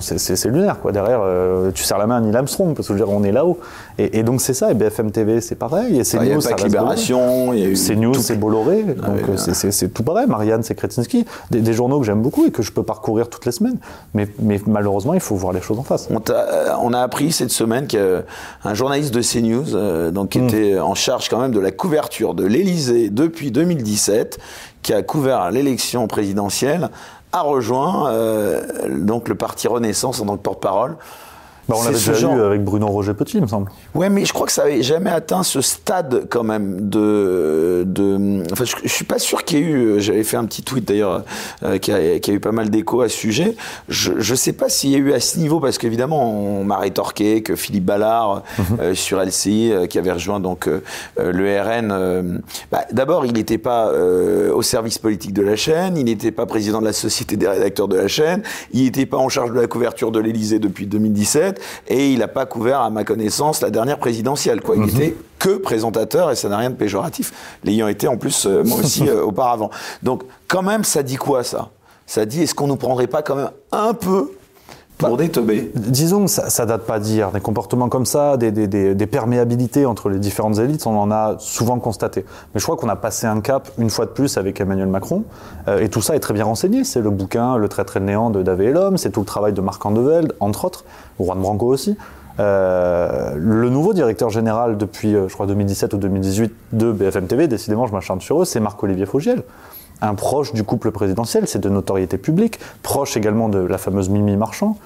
c'est lunaire, quoi. Derrière, euh, tu serres la main à Neil Armstrong, parce que dire, on est là-haut. Et, donc c'est ça, et BFM TV, c'est pareil. Et c'est ah, News, Libération, C'est News, c'est Bolloré, ah donc euh, c'est tout pareil. Marianne, c'est Kretinsky. Des, journaux que j'aime beaucoup et que je peux parcourir toutes les semaines. Mais, mais malheureusement, il faut voir les choses en face. On, a, on a appris cette semaine qu'un journaliste de CNews, euh, donc, qui hmm. était en charge quand même de la couverture de l'Elysée depuis 2017, qui a couvert l'élection présidentielle, a rejoint euh, donc le parti Renaissance en tant que porte-parole. Bah, on l'avait déjà eu avec Bruno Roger Petit, il me semble. Ouais, mais je crois que ça n'avait jamais atteint ce stade quand même de. de enfin, je, ne suis pas sûr qu'il y ait eu. J'avais fait un petit tweet d'ailleurs euh, qui, a, qui, a, eu pas mal d'écho à ce sujet. Je ne sais pas s'il y a eu à ce niveau parce qu'évidemment on m'a rétorqué que Philippe Ballard mhm. euh, sur LCI euh, qui avait rejoint donc le RN. Bah, D'abord, il n'était pas au service politique de la chaîne, il n'était pas président de la société des rédacteurs de la chaîne, il n'était pas en charge de la couverture de l'Élysée depuis 2017 et il n'a pas couvert, à ma connaissance, la dernière présidentielle. Quoi. Il mhm. était que présentateur et ça n'a rien de péjoratif, l'ayant été en plus euh, moi aussi euh, auparavant. Donc quand même, ça dit quoi ça? Ça dit est-ce qu'on nous prendrait pas quand même un peu pour des teubés. Disons que ça, ça date pas d'hier. Des comportements comme ça, des, des, des, des, perméabilités entre les différentes élites, on en a souvent constaté. Mais je crois qu'on a passé un cap, une fois de plus, avec Emmanuel Macron. Euh, et tout ça est très bien renseigné. C'est le bouquin Le très très néant de David et l'homme, c'est tout le travail de Marc Andevelde, entre autres, Juan Branco aussi. Euh, le nouveau directeur général depuis, euh, je crois, 2017 ou 2018 de BFM TV, décidément, je m'acharne sur eux, c'est Marc-Olivier Faugiel un proche du couple présidentiel, c'est de notoriété publique, proche également de la fameuse Mimi Marchand.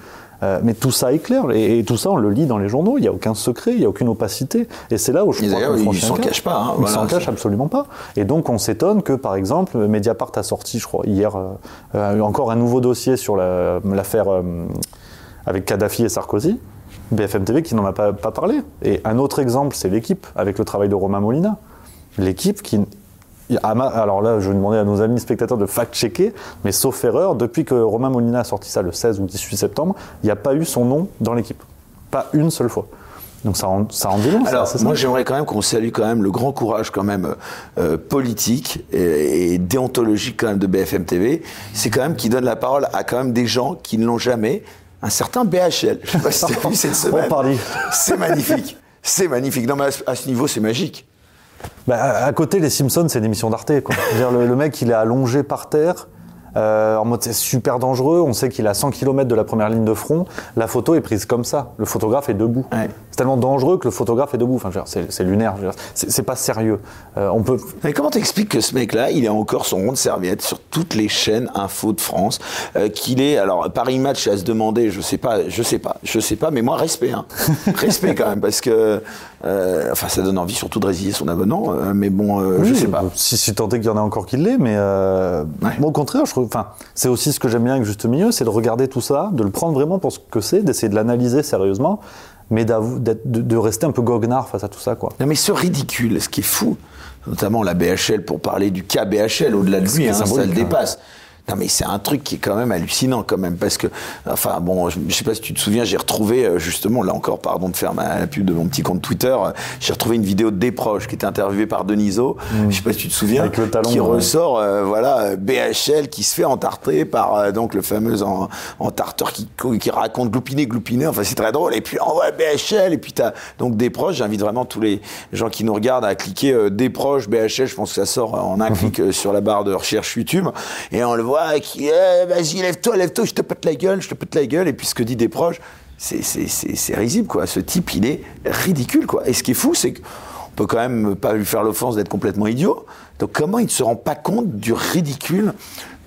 Euh, mais tout ça est clair, et, tout ça on le lit dans les journaux, il n'y a aucun secret, il n'y a aucune opacité, et c'est là où je crois qu'on s'en cache pas. Hein, ils s'en cachent absolument pas. Et donc on s'étonne que par exemple Mediapart a sorti, je crois, hier, euh, euh, encore un nouveau dossier sur l'affaire avec Kadhafi et Sarkozy, BFM TV qui n'en a pas, pas parlé. Et un autre exemple, c'est l'équipe, avec le travail de Romain Molina. L'équipe qui alors là, je vais demander à nos amis spectateurs de fact-checker, mais sauf erreur, depuis que Romain Molina a sorti ça le 16 ou 18 septembre, il n'y a pas eu son nom dans l'équipe. Pas une seule fois. Donc ça en, ça dit long. Alors moi j'aimerais quand même qu'on salue quand même le grand courage quand même euh, politique et, déontologique quand même de BFM TV. C'est quand même qui donne la parole à quand même des gens qui ne l'ont jamais. Un certain BHL. Je sais pas si cette semaine. C'est magnifique. C'est magnifique. Non mais à ce niveau c'est magique. Bah, à côté, les Simpsons, c'est une émission d'Arte. Le, mec, il est allongé par terre. Euh, en mode c'est super dangereux, on sait qu'il à 100 km de la première ligne de front, la photo est prise comme ça, le photographe est debout. Tellement dangereux que le photographe est debout, enfin, c'est lunaire, c'est pas sérieux. Euh, on peut... Mais comment t'expliques que ce mec-là, il a encore son rond de serviette sur toutes les chaînes info de France, euh, qu'il est, alors Paris Match à se demander, je sais pas, je sais pas, je sais pas, mais moi respect, hein. respect quand même, parce que euh, enfin, ça donne envie surtout de résilier son abonnement, mais bon, euh, je sais pas. Si, si tant est qu'il y en a encore qui l'est, mais au contraire, je enfin, c'est aussi ce que j'aime bien avec Juste Milieu, c'est de regarder tout ça, de le prendre vraiment pour ce que c'est, d'essayer de l'analyser sérieusement, mais de, de, rester un peu goguenard face à tout ça, quoi. Non, mais ce ridicule, ce qui est fou, notamment la BHL pour parler du cas BHL, au-delà de lui, hein, ça le dépasse. Non mais c'est un truc qui est quand même hallucinant quand même parce que enfin bon je, sais pas si tu te souviens j'ai retrouvé euh, justement là encore pardon de faire ma, la pub de mon petit compte Twitter euh, j'ai retrouvé une vidéo de Desproges qui était interviewé par Deniso mmh. je sais pas si tu te souviens Avec le talon, qui ressort euh, voilà BHL qui se fait entartrer par donc le fameux en, entarteur qui, qui raconte gloupiner gloupiner enfin c'est très drôle et puis on voit BHL et puis t'as donc Desproges j'invite vraiment tous les gens qui nous regardent à cliquer Desproges BHL je pense que ça sort en un clic sur la barre de recherche YouTube et on le voit qui est, vas-y, lève-toi, lève-toi, je te pète la gueule, je te pète la gueule. Et puis ce que dit des proches, c'est risible, quoi. Ce type, il est ridicule, quoi. Et ce qui est fou, c'est qu'on peut quand même pas lui faire l'offense d'être complètement idiot. Donc comment il ne se rend pas compte du ridicule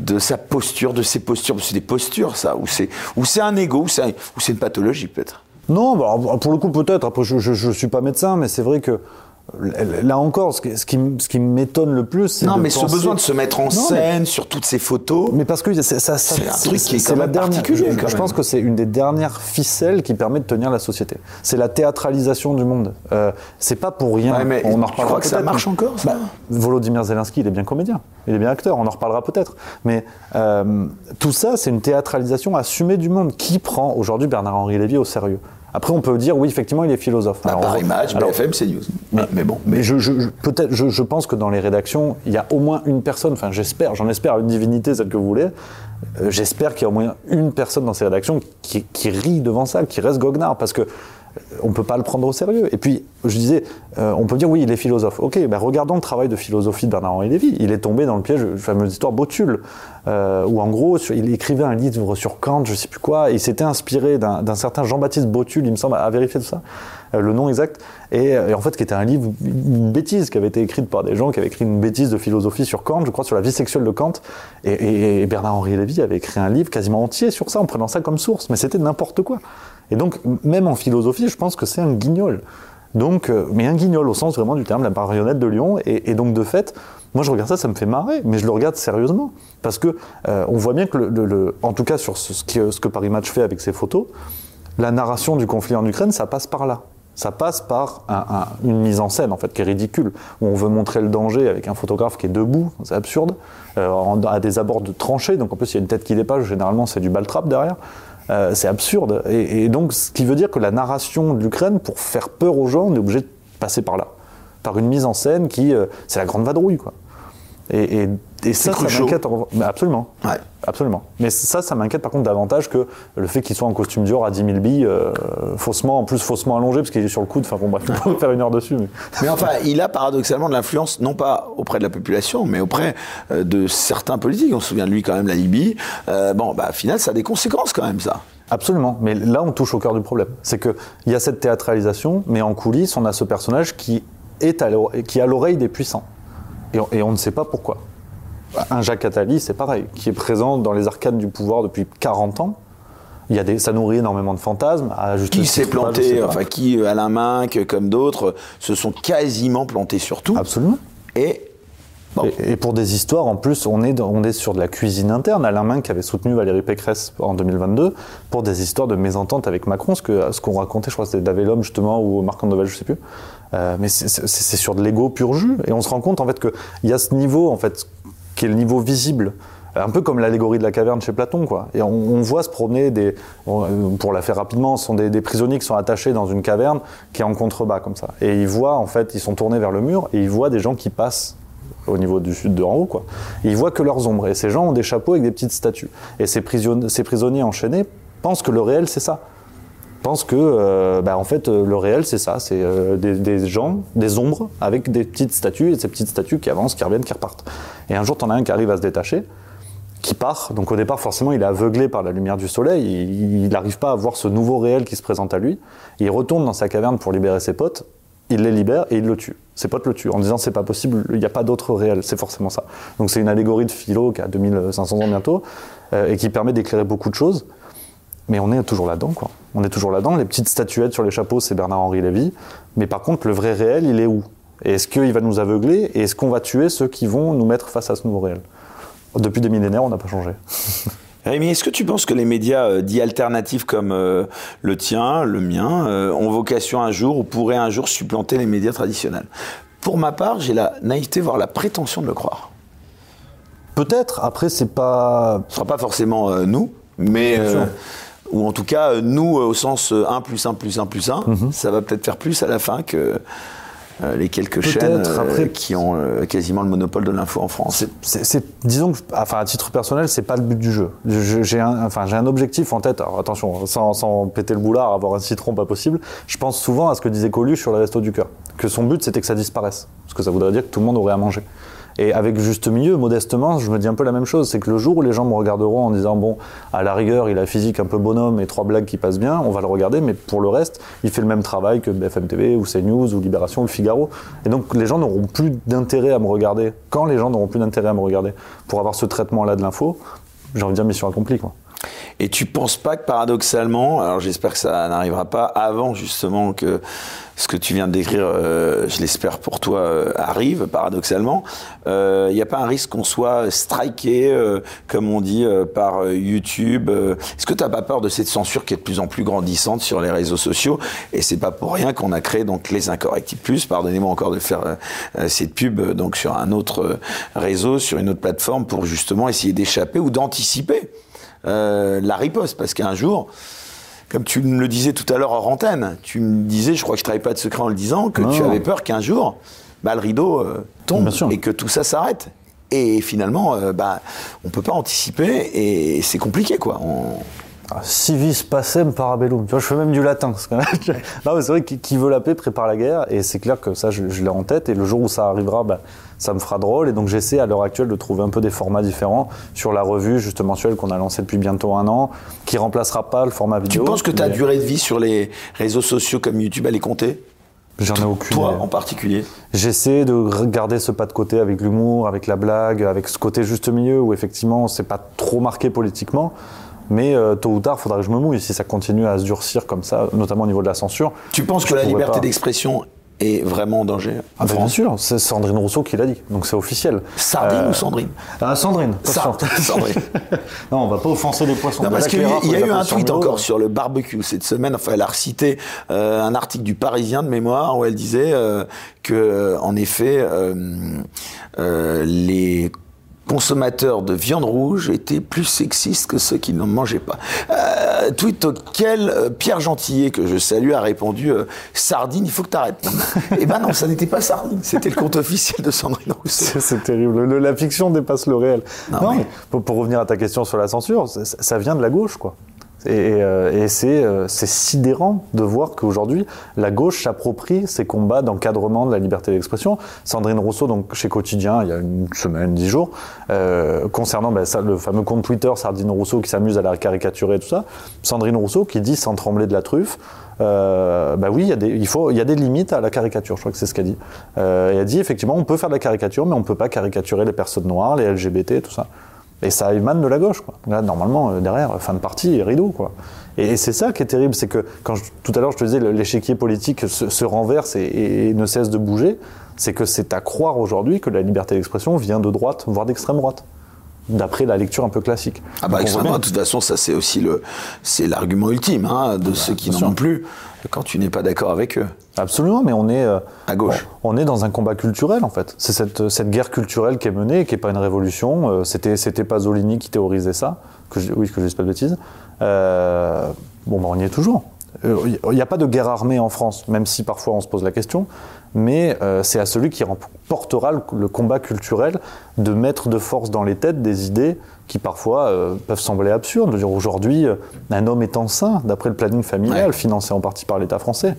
de sa posture, de ses postures? C'est des postures, ça, ou c'est un ego, ou c'est une pathologie, peut-être Non, bah, pour le coup, peut-être. Après, je ne suis pas médecin, mais c'est vrai que Là encore, ce qui, ce qui, m'étonne le plus, c'est non, mais ce besoin de se mettre en scène sur toutes ces photos. Mais parce que ça, ça c'est un truc qui est, quand même particulier. Je, pense que c'est une des dernières ficelles qui permet de tenir la société. C'est la théâtralisation du monde. Euh, c'est pas pour rien. mais on en reparlera. que ça marche encore ça bah, Volodymyr Zelensky, il est bien comédien, il est bien acteur. On en reparlera peut-être. Mais euh, tout ça, c'est une théâtralisation assumée du monde. Qui prend aujourd'hui Bernard-Henri Lévy au sérieux? Après, on peut dire, oui, effectivement, il est philosophe. Bah, Paris Match, BFM, c'est News. Mais, bon. Mais je, je peut-être, je, je, pense que dans les rédactions, il y a au moins une personne, enfin, j'espère, j'en espère, une divinité, celle que vous voulez, euh, j'espère qu'il y a au moins une personne dans ces rédactions qui, qui rit devant ça, qui reste goguenard. Parce que on ne peut pas le prendre au sérieux. Et puis, je disais, euh, on peut dire oui, il est philosophe. Ok, ben regardons le travail de philosophie de Bernard-Henri Lévy. Il est tombé dans le piège de la fameuse histoire Botul, euh, où en gros, il écrivait un livre sur Kant, je ne sais plus quoi, et il s'était inspiré d'un certain Jean-Baptiste Botul, il me semble, à vérifier tout ça, euh, le nom exact, et, en fait, qui était un livre, une bêtise, qui avait été écrite par des gens qui avaient écrit une bêtise de philosophie sur Kant, je crois, sur la vie sexuelle de Kant, et, et Bernard-Henri Lévy avait écrit un livre quasiment entier sur ça, en prenant ça comme source, mais c'était n'importe quoi. Et donc, même en philosophie, je pense que c'est un guignol. Donc, euh, mais un guignol au sens vraiment du terme, la marionnette de Lyon. Et, donc, de fait, moi je regarde ça, ça me fait marrer, mais je le regarde sérieusement. Parce que euh, on voit bien que, le, en tout cas sur ce, ce, que Paris Match fait avec ses photos, la narration du conflit en Ukraine, ça passe par là. Ça passe par une mise en scène en fait qui est ridicule, où on veut montrer le danger avec un photographe qui est debout, c'est absurde, euh, à des abords de tranchées, donc en plus il y a une tête qui dépasse, généralement c'est du baltrap derrière. Euh, c'est absurde. Et, donc, ce qui veut dire que la narration de l'Ukraine, pour faire peur aux gens, on est obligé de passer par là. Par une mise en scène qui. Euh, c'est la grande vadrouille, quoi. Et, ça, ça m'inquiète. Absolument. Absolument. Mais ça, ça m'inquiète par contre davantage que le fait qu'il soit en costume Dior à 10 000 billes, euh, faussement, en plus faussement allongé, parce qu'il est sur le coude. Enfin bon, bref, on peut faire une heure dessus. Mais... enfin, il a paradoxalement de l'influence, non pas auprès de la population, mais auprès euh, de certains politiques. On se souvient de lui quand même, la Libye. Euh, bon, bah, au final, ça a des conséquences quand même, ça. Absolument, mais là on touche au cœur du problème. C'est qu'il y a cette théâtralisation, mais en coulisses, on a ce personnage qui, est à qui a l'oreille des puissants et on, ne sait pas pourquoi. Un Jacques Attali, c'est pareil, qui est présent dans les arcanes du pouvoir depuis 40 ans. Il y a des, ça nourrit énormément de fantasmes. À qui s'est planté, enfin qui, euh, Alain Minck, comme d'autres, se sont quasiment plantés sur tout. Absolument. Et Et, pour des histoires, en plus, on est, on est sur de la cuisine interne. Alain Minck avait soutenu Valérie Pécresse en 2022 pour des histoires de mésentente avec Macron, ce qu'ont ce qu'on racontait, je crois que c'était David Lhomme justement, ou Marc Andovel, je sais plus. Euh, mais c'est sur de l'ego pur jus. Et on se rend compte en fait qu'il y a ce niveau en fait qui est le niveau visible. Un peu comme l'allégorie de la caverne chez Platon, quoi. Et on, voit se promener des, pour la faire rapidement, ce sont des, prisonniers qui sont attachés dans une caverne qui est en contrebas comme ça. Et ils voient, en fait, ils sont tournés vers le mur et ils voient des gens qui passent au niveau du sud de en haut, quoi. Ils voient que leurs ombres. Et ces gens ont des chapeaux avec des petites statues. Et ces prisonniers enchaînés pensent que le réel, c'est ça pense que euh, bah, en fait le réel c'est ça, c'est euh, des, gens, des ombres avec des petites statues et ces petites statues qui avancent, qui reviennent, qui repartent. Et un jour tu en as un qui arrive à se détacher, qui part. Donc au départ forcément il est aveuglé par la lumière du soleil, il n'arrive pas à voir ce nouveau réel qui se présente à lui. Il retourne dans sa caverne pour libérer ses potes. Il les libère et il le tue. Ses potes le tuent en disant c'est pas possible, il n'y a pas d'autre réel, c'est forcément ça. Donc c'est une allégorie de philo qui a 2500 ans bientôt euh, et qui permet d'éclairer beaucoup de choses. Mais on est toujours là-dedans, quoi. On est toujours là-dedans. Les petites statuettes sur les chapeaux, c'est Bernard-Henri Lévy. Mais par contre, le vrai réel, il est où? Est-ce qu'il va nous aveugler? Et est-ce qu'on va tuer ceux qui vont nous mettre face à ce nouveau réel? Depuis des millénaires, on n'a pas changé. Rémi, est-ce que tu penses que les médias euh, dits alternatifs comme euh, le tien, le mien, euh, ont vocation un jour ou pourraient un jour supplanter les médias traditionnels? Pour ma part, j'ai la naïveté, voire la prétention de le croire. Peut-être. Après, c'est pas. Ce sera pas forcément euh, nous, mais. Euh, ou en tout cas, nous, au sens 1 plus 1 plus 1 plus 1, mhm. ça va peut-être faire plus à la fin que euh, les quelques chaînes après, qui ont quasiment le monopole de l'info en France. C'est, disons que, enfin, à titre personnel, c'est pas le but du jeu. j'ai un, enfin, j'ai un objectif en tête. Alors, attention, sans, sans, péter le boulard, avoir un citron, pas possible. Je pense souvent à ce que disait Coluche sur le resto du cœur, que son but c'était que ça disparaisse, parce que ça voudrait dire que tout le monde aurait à manger. Et avec juste milieu, modestement, je me dis un peu la même chose. C'est que le jour où les gens me regarderont en disant, bon, à la rigueur, il a physique un peu bonhomme et trois blagues qui passent bien, on va le regarder, mais pour le reste, il fait le même travail que BFM TV ou CNews ou Libération ou Le Figaro. Et donc, les gens n'auront plus d'intérêt à me regarder. Quand les gens n'auront plus d'intérêt à me regarder pour avoir ce traitement-là de l'info, j'ai envie de dire mission accomplie, quoi. Et tu penses pas que paradoxalement, alors j'espère que ça n'arrivera pas avant justement que ce que tu viens de décrire, euh, je l'espère pour toi, euh, arrive paradoxalement. Il euh, n'y a pas un risque qu'on soit striké, comme on dit, par YouTube. Est-ce que tu n'as pas peur de cette censure qui est de plus en plus grandissante sur les réseaux sociaux Et c'est pas pour rien qu'on a créé donc les Incorrectibles Plus. Pardonnez-moi encore de faire cette pub donc sur un autre réseau, sur une autre plateforme, pour justement essayer d'échapper ou d'anticiper la riposte, parce qu'un jour comme tu me le disais tout à l'heure en antenne, tu me disais, je crois que je ne travaille pas de secret en le disant, que tu avais peur qu'un jour, bah, le rideau euh, tombe et que tout ça s'arrête. Et finalement, euh, bah, on ne peut pas anticiper et c'est compliqué, quoi. Ah, civis pacem parabellum. Tu vois, je fais même du latin. non, c'est vrai, qui veut la paix prépare la guerre. Et c'est clair que ça, je, l'ai en tête. Et le jour où ça arrivera, bah, ça me fera drôle. Et donc, j'essaie à l'heure actuelle de trouver un peu des formats différents sur la revue, juste mensuelle, qu'on a lancée depuis bientôt un an, qui remplacera pas le format vidéo. Tu penses que ta durée de vie sur les réseaux sociaux comme YouTube, elle est comptée? J'en ai aucune. Toi en particulier? J'essaie de garder ce pas de côté avec l'humour, avec la blague, avec ce côté juste milieu où effectivement c'est pas trop marqué politiquement. Mais euh, tôt ou tard, il faudra que je me mouille si ça continue à se durcir comme ça, notamment au niveau de la censure. Tu penses que la liberté d'expression est vraiment en danger ah ben, Bien sûr, c'est Sandrine Rousseau qui l'a dit, donc c'est officiel. Sardine euh, ou Sandrine ah, Sandrine. Sandrine. non, on va pas offenser les poissons. Non, parce qu'il y, a eu un tweet encore sur le barbecue cette semaine. Enfin, elle a recité euh, un article du Parisien de mémoire où elle disait que, en effet, les consommateurs de viande rouge étaient plus sexistes que ceux qui n'en mangeaient pas. Euh, tweet auquel euh, Pierre Gentillet, que je salue, a répondu euh, Sardine, il faut que tu arrêtes. Eh ben non, ça n'était pas Sardine, c'était le compte officiel de Sandrine Rousseau. C'est terrible, la fiction dépasse le réel. Non, pour, revenir à ta question sur la censure, ça vient de la gauche, quoi. Et, euh, euh, c'est sidérant de voir qu'aujourd'hui, la gauche s'approprie ces combats d'encadrement de la liberté d'expression. Sandrine Rousseau, donc chez Quotidien, il y a une semaine, dix jours, euh, concernant ben, le fameux compte Twitter Sardine Rousseau qui s'amuse à la caricaturer et tout ça, Sandrine Rousseau qui dit sans trembler de la truffe, euh, bah oui, il y, a des, limites à la caricature, je crois que c'est ce qu'elle dit. Euh, elle a dit effectivement, on peut faire de la caricature, mais on ne peut pas caricaturer les personnes noires, les LGBT, tout ça. Et ça émane de la gauche. Quoi. Là, normalement, euh, derrière, fin de partie, rideau. Quoi. Et, c'est ça qui est terrible, c'est que quand tout à l'heure je te disais, l'échiquier politique se, renverse et, ne cesse de bouger, c'est que c'est à croire aujourd'hui que la liberté d'expression vient de droite, voire d'extrême droite d'après la lecture un peu classique. Ah bah extrême droite, de toute façon, ça c'est aussi le, c'est l'argument ultime hein, de ceux qui n'en ont plus quand tu n'es pas d'accord avec eux. Absolument, mais on est euh, à gauche. On, est dans un combat culturel en fait. C'est cette, cette, guerre culturelle qui est menée, qui n'est pas une révolution. Euh, c'était c'était Pasolini qui théorisait ça. Que je, oui, que je dis pas de bêtises. Euh, bon, bah, on y est toujours. Il n'y a pas de guerre armée en France, même si parfois on se pose la question. Mais c'est à celui qui remportera le, combat culturel de mettre de force dans les têtes des idées qui parfois peuvent sembler absurdes. Aujourd'hui, un homme est enceint, d'après le planning familial, financé en partie par l'État français.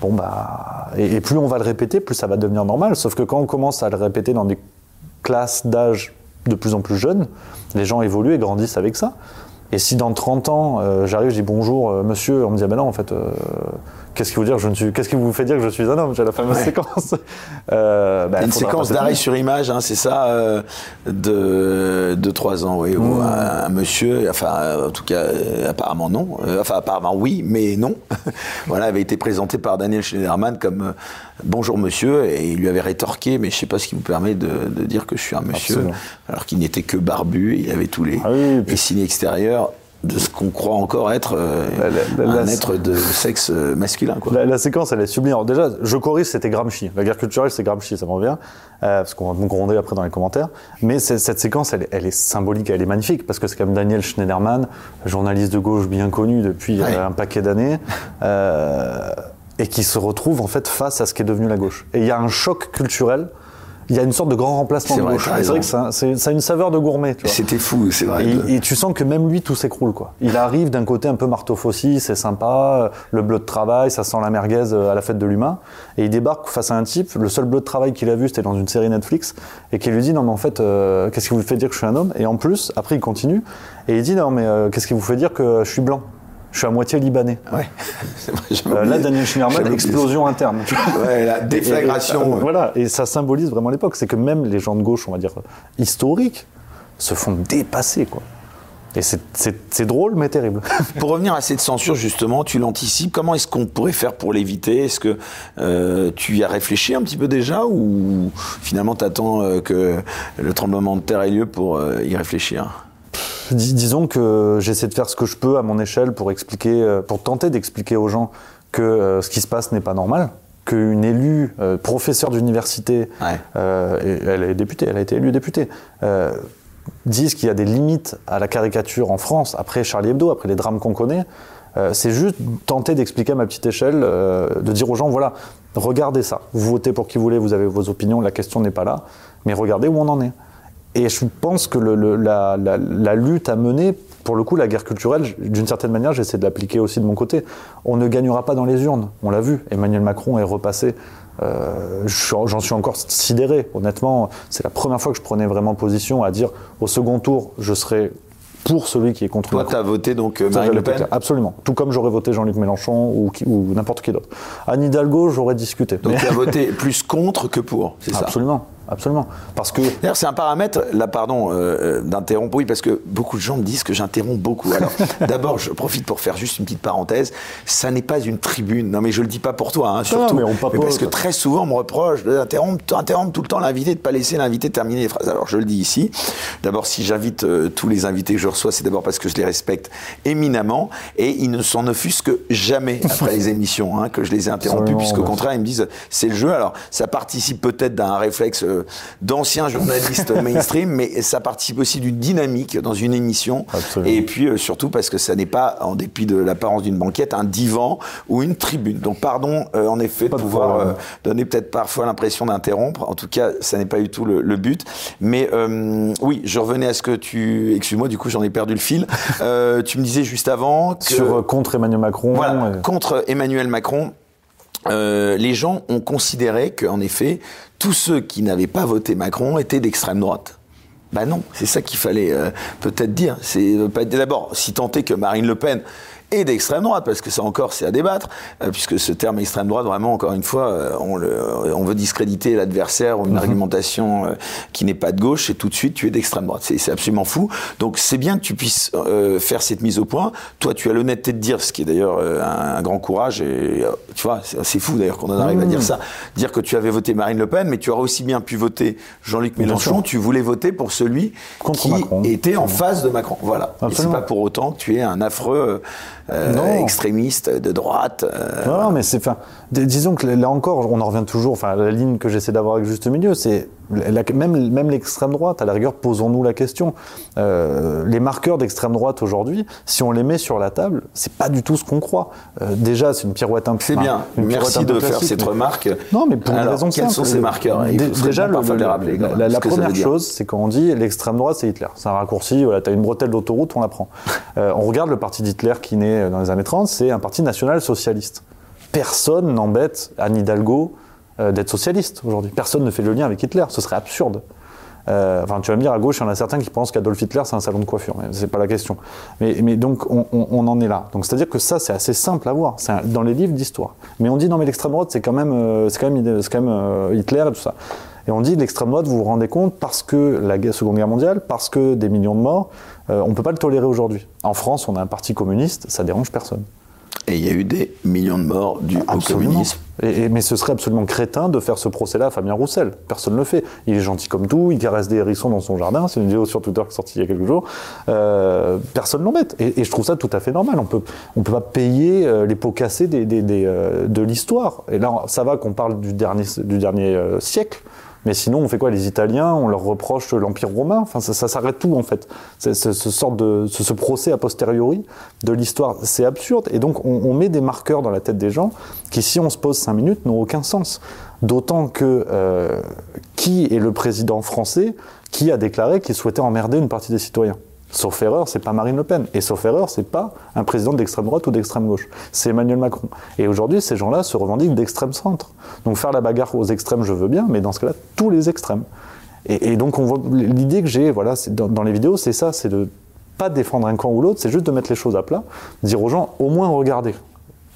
Bon, bah, et, plus on va le répéter, plus ça va devenir normal. Sauf que quand on commence à le répéter dans des classes d'âge de plus en plus jeunes, les gens évoluent et grandissent avec ça. Et si dans 30 ans, euh, j'arrive, je dis bonjour, euh, monsieur, on me dit, ah ben non, en fait, euh, Qu'est-ce qui vous dire je ne suis Qu'est-ce qui vous fait dire que je suis un homme? J'ai la fameuse séquence. Euh, bah, une séquence d'arrêt sur image, hein, c'est ça, euh, de de trois ans, oui, mmh. un, monsieur, enfin en tout cas euh, apparemment non, euh, enfin apparemment oui, mais non. voilà, avait été présenté par Daniel Schneiderman comme bonjour monsieur et il lui avait rétorqué, mais je sais pas ce qui vous permet de, de dire que je suis un monsieur, alors qu'il n'était que barbu, il avait tous les, ah les signes extérieurs de ce qu'on croit encore être euh, La- la- un la- être de sexe euh, masculin. Quoi. La, la séquence, elle est sublime. Alors déjà, je corrige, c'était Gramsci. La guerre culturelle, c'est Gramsci, ça me revient. Euh, parce qu'on va me gronder après dans les commentaires. Mais cette séquence, elle, est- elle est symbolique, elle est magnifique. Parce que c'est comme Daniel Schneiderman, journaliste de gauche bien connu depuis Ouais. euh, un paquet d'années. euh, et qui se retrouve en fait face à ce qui est devenu la gauche. Et il y a un choc culturel. Il y a une sorte de grand remplacement de vrai, gauche. C'est vrai que ça, ça a une saveur de gourmet. C'était fou, c'est vrai. de- Et, tu sens que même lui, tout s'écroule. quoi. Il arrive d'un côté un peu marteau-faucille, c'est sympa, le bleu de travail, ça sent la merguez euh, à la fête de l'humain. Et il débarque face à un type, le seul bleu de travail qu'il a vu, c'était dans une série Netflix, et qui lui dit Non, mais en fait, euh, qu'est-ce qui vous fait dire que je suis un homme? Et en plus, après, il continue, et il dit Non, mais euh, qu'est-ce qui vous fait dire que je suis blanc? Je suis à moitié libanais. Ouais. Vrai, Euh, là. Daniel oublié explosion interne. Ouais, la déflagration. Et, et, ouais. voilà, et ça symbolise vraiment l'époque. C'est que même les gens de gauche, on va dire historiques, se font dépasser, quoi. Et c'est- drôle, mais terrible. Pour revenir à cette censure, justement, tu l'anticipes. Comment est-ce qu'on pourrait faire pour l'éviter? Est-ce que euh, tu y as réfléchi un petit peu déjà ou finalement tu attends que le tremblement de terre ait lieu pour euh, y réfléchir? Dis- disons que j'essaie de faire ce que je peux à mon échelle pour expliquer, euh, pour tenter d'expliquer aux gens que euh, ce qui se passe n'est pas normal, qu'une élue, euh, professeure d'université, Ouais. euh, elle est députée, elle a été élue députée, euh, disent qu'il y a des limites à la caricature en France, après Charlie Hebdo, après les drames qu'on connaît. C'est juste tenter d'expliquer à ma petite échelle, de dire aux gens, voilà, regardez ça. Vous votez pour qui vous voulez, vous avez vos opinions, la question n'est pas là, mais regardez où on en est. Et je pense que le- le- la, la- la lutte à mener, pour le coup, la guerre culturelle, d'une certaine manière, j'essaie de l'appliquer aussi de mon côté. On ne gagnera pas dans les urnes, on l'a vu. Emmanuel Macron est repassé. Euh, J'en suis encore sidéré, honnêtement. C'est la première fois que je prenais vraiment position à dire au second tour, je serai pour celui qui est contre Toi, tu as voté donc euh, Marine Le Pen. Absolument. Tout comme j'aurais voté Jean-Luc Mélenchon ou, ou n'importe qui d'autre. Anne Hidalgo, j'aurais discuté. Donc Mais- tu as voté plus contre que pour, c'est ça? Absolument, absolument. Parce que D'ailleurs, c'est un paramètre, là, pardon, euh, euh, d'interrompre, oui, parce que beaucoup de gens me disent que j'interromps beaucoup. Alors, d'abord, je profite pour faire juste une petite parenthèse. Ça n'est pas une tribune. Non, mais je le dis pas pour toi, hein, surtout. mais on papote. parce que très souvent, on me reproche d'interrompre tout le temps l'invité, de pas laisser l'invité terminer les phrases. Alors, je le dis ici. D'abord, si j'invite euh, tous les invités que je reçois, c'est d'abord parce que je les respecte éminemment et ils ne s'en offusquent jamais après les émissions, hein, que je les ai interrompus, puisqu'au bah, contraire, ils me disent c'est le jeu. Alors, ça participe peut-être d'un réflexe euh, d'ancien journaliste mainstream, mais ça participe aussi d'une dynamique dans une émission. Absolument. Et puis euh, surtout parce que ça n'est pas, en dépit de l'apparence d'une banquette, un divan ou une tribune. Donc, pardon, euh, en effet, de pouvoir problème. donner peut-être parfois l'impression d'interrompre. En tout cas, ça n'est pas du tout le, le but. Mais oui, je revenais à ce que tu. Excuse-moi, du coup, j'en ai perdu le fil. Tu me disais juste avant que. sur contre Emmanuel Macron, Voilà, contre Emmanuel Macron, euh, les gens ont considéré qu'en effet, tous ceux qui n'avaient pas voté Macron étaient d'extrême droite. Ben non, c'est ça qu'il fallait euh, peut-être dire. C'est euh, d'abord si tant est que Marine Le Pen est d'extrême droite, parce que ça encore c'est à débattre, euh, puisque ce terme extrême droite, vraiment encore une fois, euh, on, le- on veut discréditer l'adversaire ou une argumentation euh, qui n'est pas de gauche, et tout de suite tu es d'extrême droite. C'est c'est absolument fou. Donc c'est bien que tu puisses euh, faire cette mise au point. Toi, tu as l'honnêteté de dire, ce qui est d'ailleurs euh, un, un grand courage, et euh, tu vois, c'est c'est fou d'ailleurs qu'on en arrive à dire ça, dire que tu avais voté Marine Le Pen, mais tu aurais aussi bien pu voter Jean-Luc Mélenchon. Tu voulais voter pour celui Contre qui Macron. était en face de Macron. Voilà. Et c'est pas pour autant que tu es un affreux euh, Non. extrémiste de droite. euh, Non, non, mais c'est, disons que là encore, on en revient toujours, enfin, la ligne que j'essaie d'avoir avec juste milieu, c'est la- même, même l'extrême droite, à la rigueur, posons-nous la question. Euh, les marqueurs d'extrême droite aujourd'hui, si on les met sur la table, c'est pas du tout ce qu'on croit. Euh, déjà, c'est une pirouette un peu. C'est bien. une Merci un de faire cette mais- remarque. Non, mais pour une Alors, raison quels simple. sont ces marqueurs? Il faut- Déjà, le- les rappeler, la, première chose, c'est quand on dit l'extrême droite, c'est Hitler. C'est un raccourci, voilà, t'as une bretelle d'autoroute, on la prend. Euh, on regarde le parti d'Hitler qui naît dans les années 30, c'est un parti national-socialiste. Personne n'embête Anne Hidalgo d'être socialiste aujourd'hui. Personne ne fait le lien avec Hitler, ce serait absurde. Euh, enfin, tu vas me dire, à gauche, il y en a certains qui pensent qu'Adolf Hitler, c'est un salon de coiffure, mais c'est pas la question. Mais, mais donc, on, en est là. Donc, c'est-à-dire que ça, c'est assez simple à voir. C'est dans les livres d'histoire. Mais on dit, non, mais l'extrême droite, c'est quand même, euh, c'est quand même, quand même euh, Hitler et tout ça. Et on dit, l'extrême droite, vous vous rendez compte, parce que la Seconde Guerre mondiale, parce que des millions de morts, euh, on peut pas le tolérer aujourd'hui. En France, on a un parti communiste, ça dérange personne. Et il y a eu des millions de morts du au communisme. Et, mais ce serait absolument crétin de faire ce procès-là à Fabien Roussel. Personne ne le fait. Il est gentil comme tout, il caresse des hérissons dans son jardin. C'est une vidéo sur Twitter qui est sortie il y a quelques jours. Euh, personne ne l'embête. Et, et, je trouve ça tout à fait normal. On peut, on peut pas payer euh, les pots cassés des, des, des, euh, de l'histoire. Et là, ça va qu'on parle du dernier, du dernier euh, siècle. Mais sinon, on fait quoi? Les Italiens, on leur reproche l'Empire romain? Enfin, ça, ça s'arrête tout en fait. C'est, ce, sort de, ce, ce, procès a posteriori de l'histoire, c'est absurde. Et donc, on, on, met des marqueurs dans la tête des gens qui, si on se pose cinq minutes, n'ont aucun sens. D'autant que euh, qui est le président français qui a déclaré qu'il souhaitait emmerder une partie des citoyens? Sauf erreur, c'est pas Marine Le Pen. Et sauf erreur, c'est pas un président d'extrême droite ou d'extrême gauche. C'est Emmanuel Macron. Et aujourd'hui, ces gens-là se revendiquent d'extrême centre. Donc faire la bagarre aux extrêmes, je veux bien, mais dans ce cas-là, tous les extrêmes. Et, donc l'idée que j'ai, voilà, dans, dans les vidéos, c'est ça, c'est de pas défendre un camp ou l'autre, c'est juste de mettre les choses à plat, dire aux gens, au moins regardez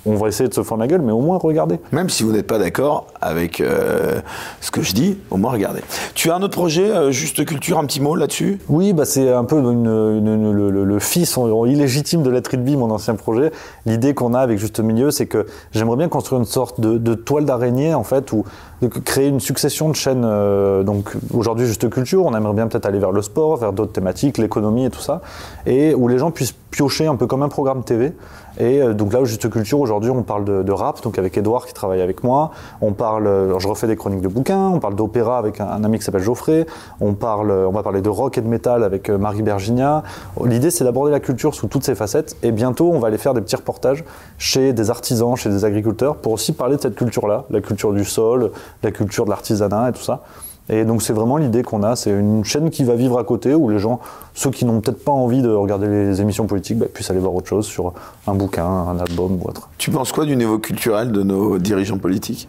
on va essayer de se fendre la gueule, mais au moins regardez. Même si vous n'êtes pas d'accord avec euh, ce que je dis, au moins regardez. Tu as un autre projet, euh, Juste Culture, un petit mot là-dessus? Oui, bah c'est un peu une, une, une, le, le, fils illégitime de Lettre Be, mon ancien projet. L'idée qu'on a avec Juste Milieu, c'est que j'aimerais bien construire une sorte de, de toile d'araignée, en fait, où de créer une succession de chaînes. Euh, donc aujourd'hui, Juste Culture, on aimerait bien peut-être aller vers le sport, vers d'autres thématiques, l'économie et tout ça, et où les gens puissent piocher un peu comme un programme TV. Et euh, donc là, au Juste Culture, aujourd'hui, on parle de, rap, donc avec Edouard qui travaille avec moi. On parle, alors je refais des chroniques de bouquins. On parle d'opéra avec un, ami qui s'appelle Geoffrey. On parle, on va parler de rock et de métal avec euh, Marie Berginia. L'idée, c'est d'aborder la culture sous toutes ses facettes. Et bientôt, on va aller faire des petits reportages chez des artisans, chez des agriculteurs, pour aussi parler de cette culture-là, la culture du sol, la culture de l'artisanat et tout ça. Et donc c'est vraiment l'idée qu'on a, c'est une chaîne qui va vivre à côté où les gens, ceux qui n'ont peut-être pas envie de regarder les émissions politiques, bah, puissent aller voir autre chose sur un bouquin, un album ou autre. Tu penses quoi du niveau culturel de nos dirigeants politiques?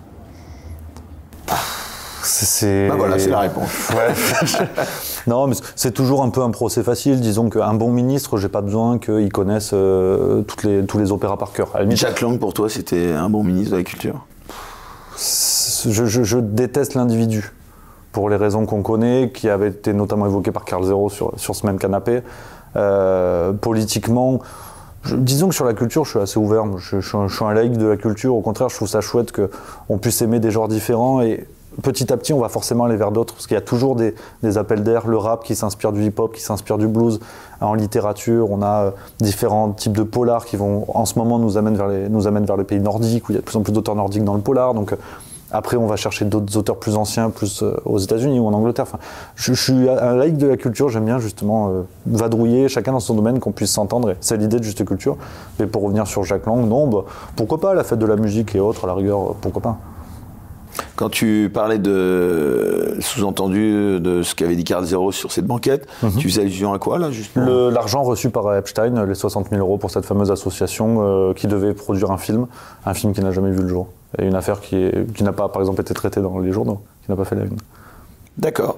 C'est bah voilà, c'est la réponse. Ouais. non, mais c'est toujours un peu un procès facile. Disons qu'un bon ministre, j'ai pas besoin qu'il connaisse euh, toutes les, tous les opéras par cœur. Jacques Lang, pour toi, c'était un bon ministre de la culture? je, je, je déteste l'individu pour les raisons qu'on connaît, qui avaient été notamment évoquées par Carl Zero sur, sur ce même canapé. Euh, politiquement, disons que sur la culture, je suis assez ouvert. Je, je, suis un laïc de la culture. Au contraire, je trouve ça chouette qu'on puisse aimer des genres différents. Et petit à petit, on va forcément aller vers d'autres. Parce qu'il y a toujours des, des appels d'air. Le rap qui s'inspire du hip-hop, qui s'inspire du blues. En littérature, on a différents types de polars qui vont, en ce moment, nous amènent vers les, nous amènent vers les pays nordiques, où il y a de plus en plus d'auteurs nordiques dans le polar. Donc, après, on va chercher d'autres auteurs plus anciens, plus euh, aux États-Unis ou en Angleterre. Enfin, je, suis un laïc de la culture, j'aime bien justement euh, vadrouiller, chacun dans son domaine, qu'on puisse s'entendre. C'est l'idée de Juste Culture. Mais pour revenir sur Jacques Lang, non, bah, pourquoi pas la fête de la musique et autres, à la rigueur, pourquoi pas quand tu parlais de sous-entendu de ce qu'avait dit Carl Zero sur cette banquette, mm -hmm. tu faisais allusion à quoi là justement? L'argent reçu par Epstein, les 60 000 euros pour cette fameuse association euh, qui devait produire un film, un film qui n'a jamais vu le jour. Et une affaire qui, est, qui n'a pas, par exemple, été traitée dans les journaux, qui n'a pas fait la une. D'accord.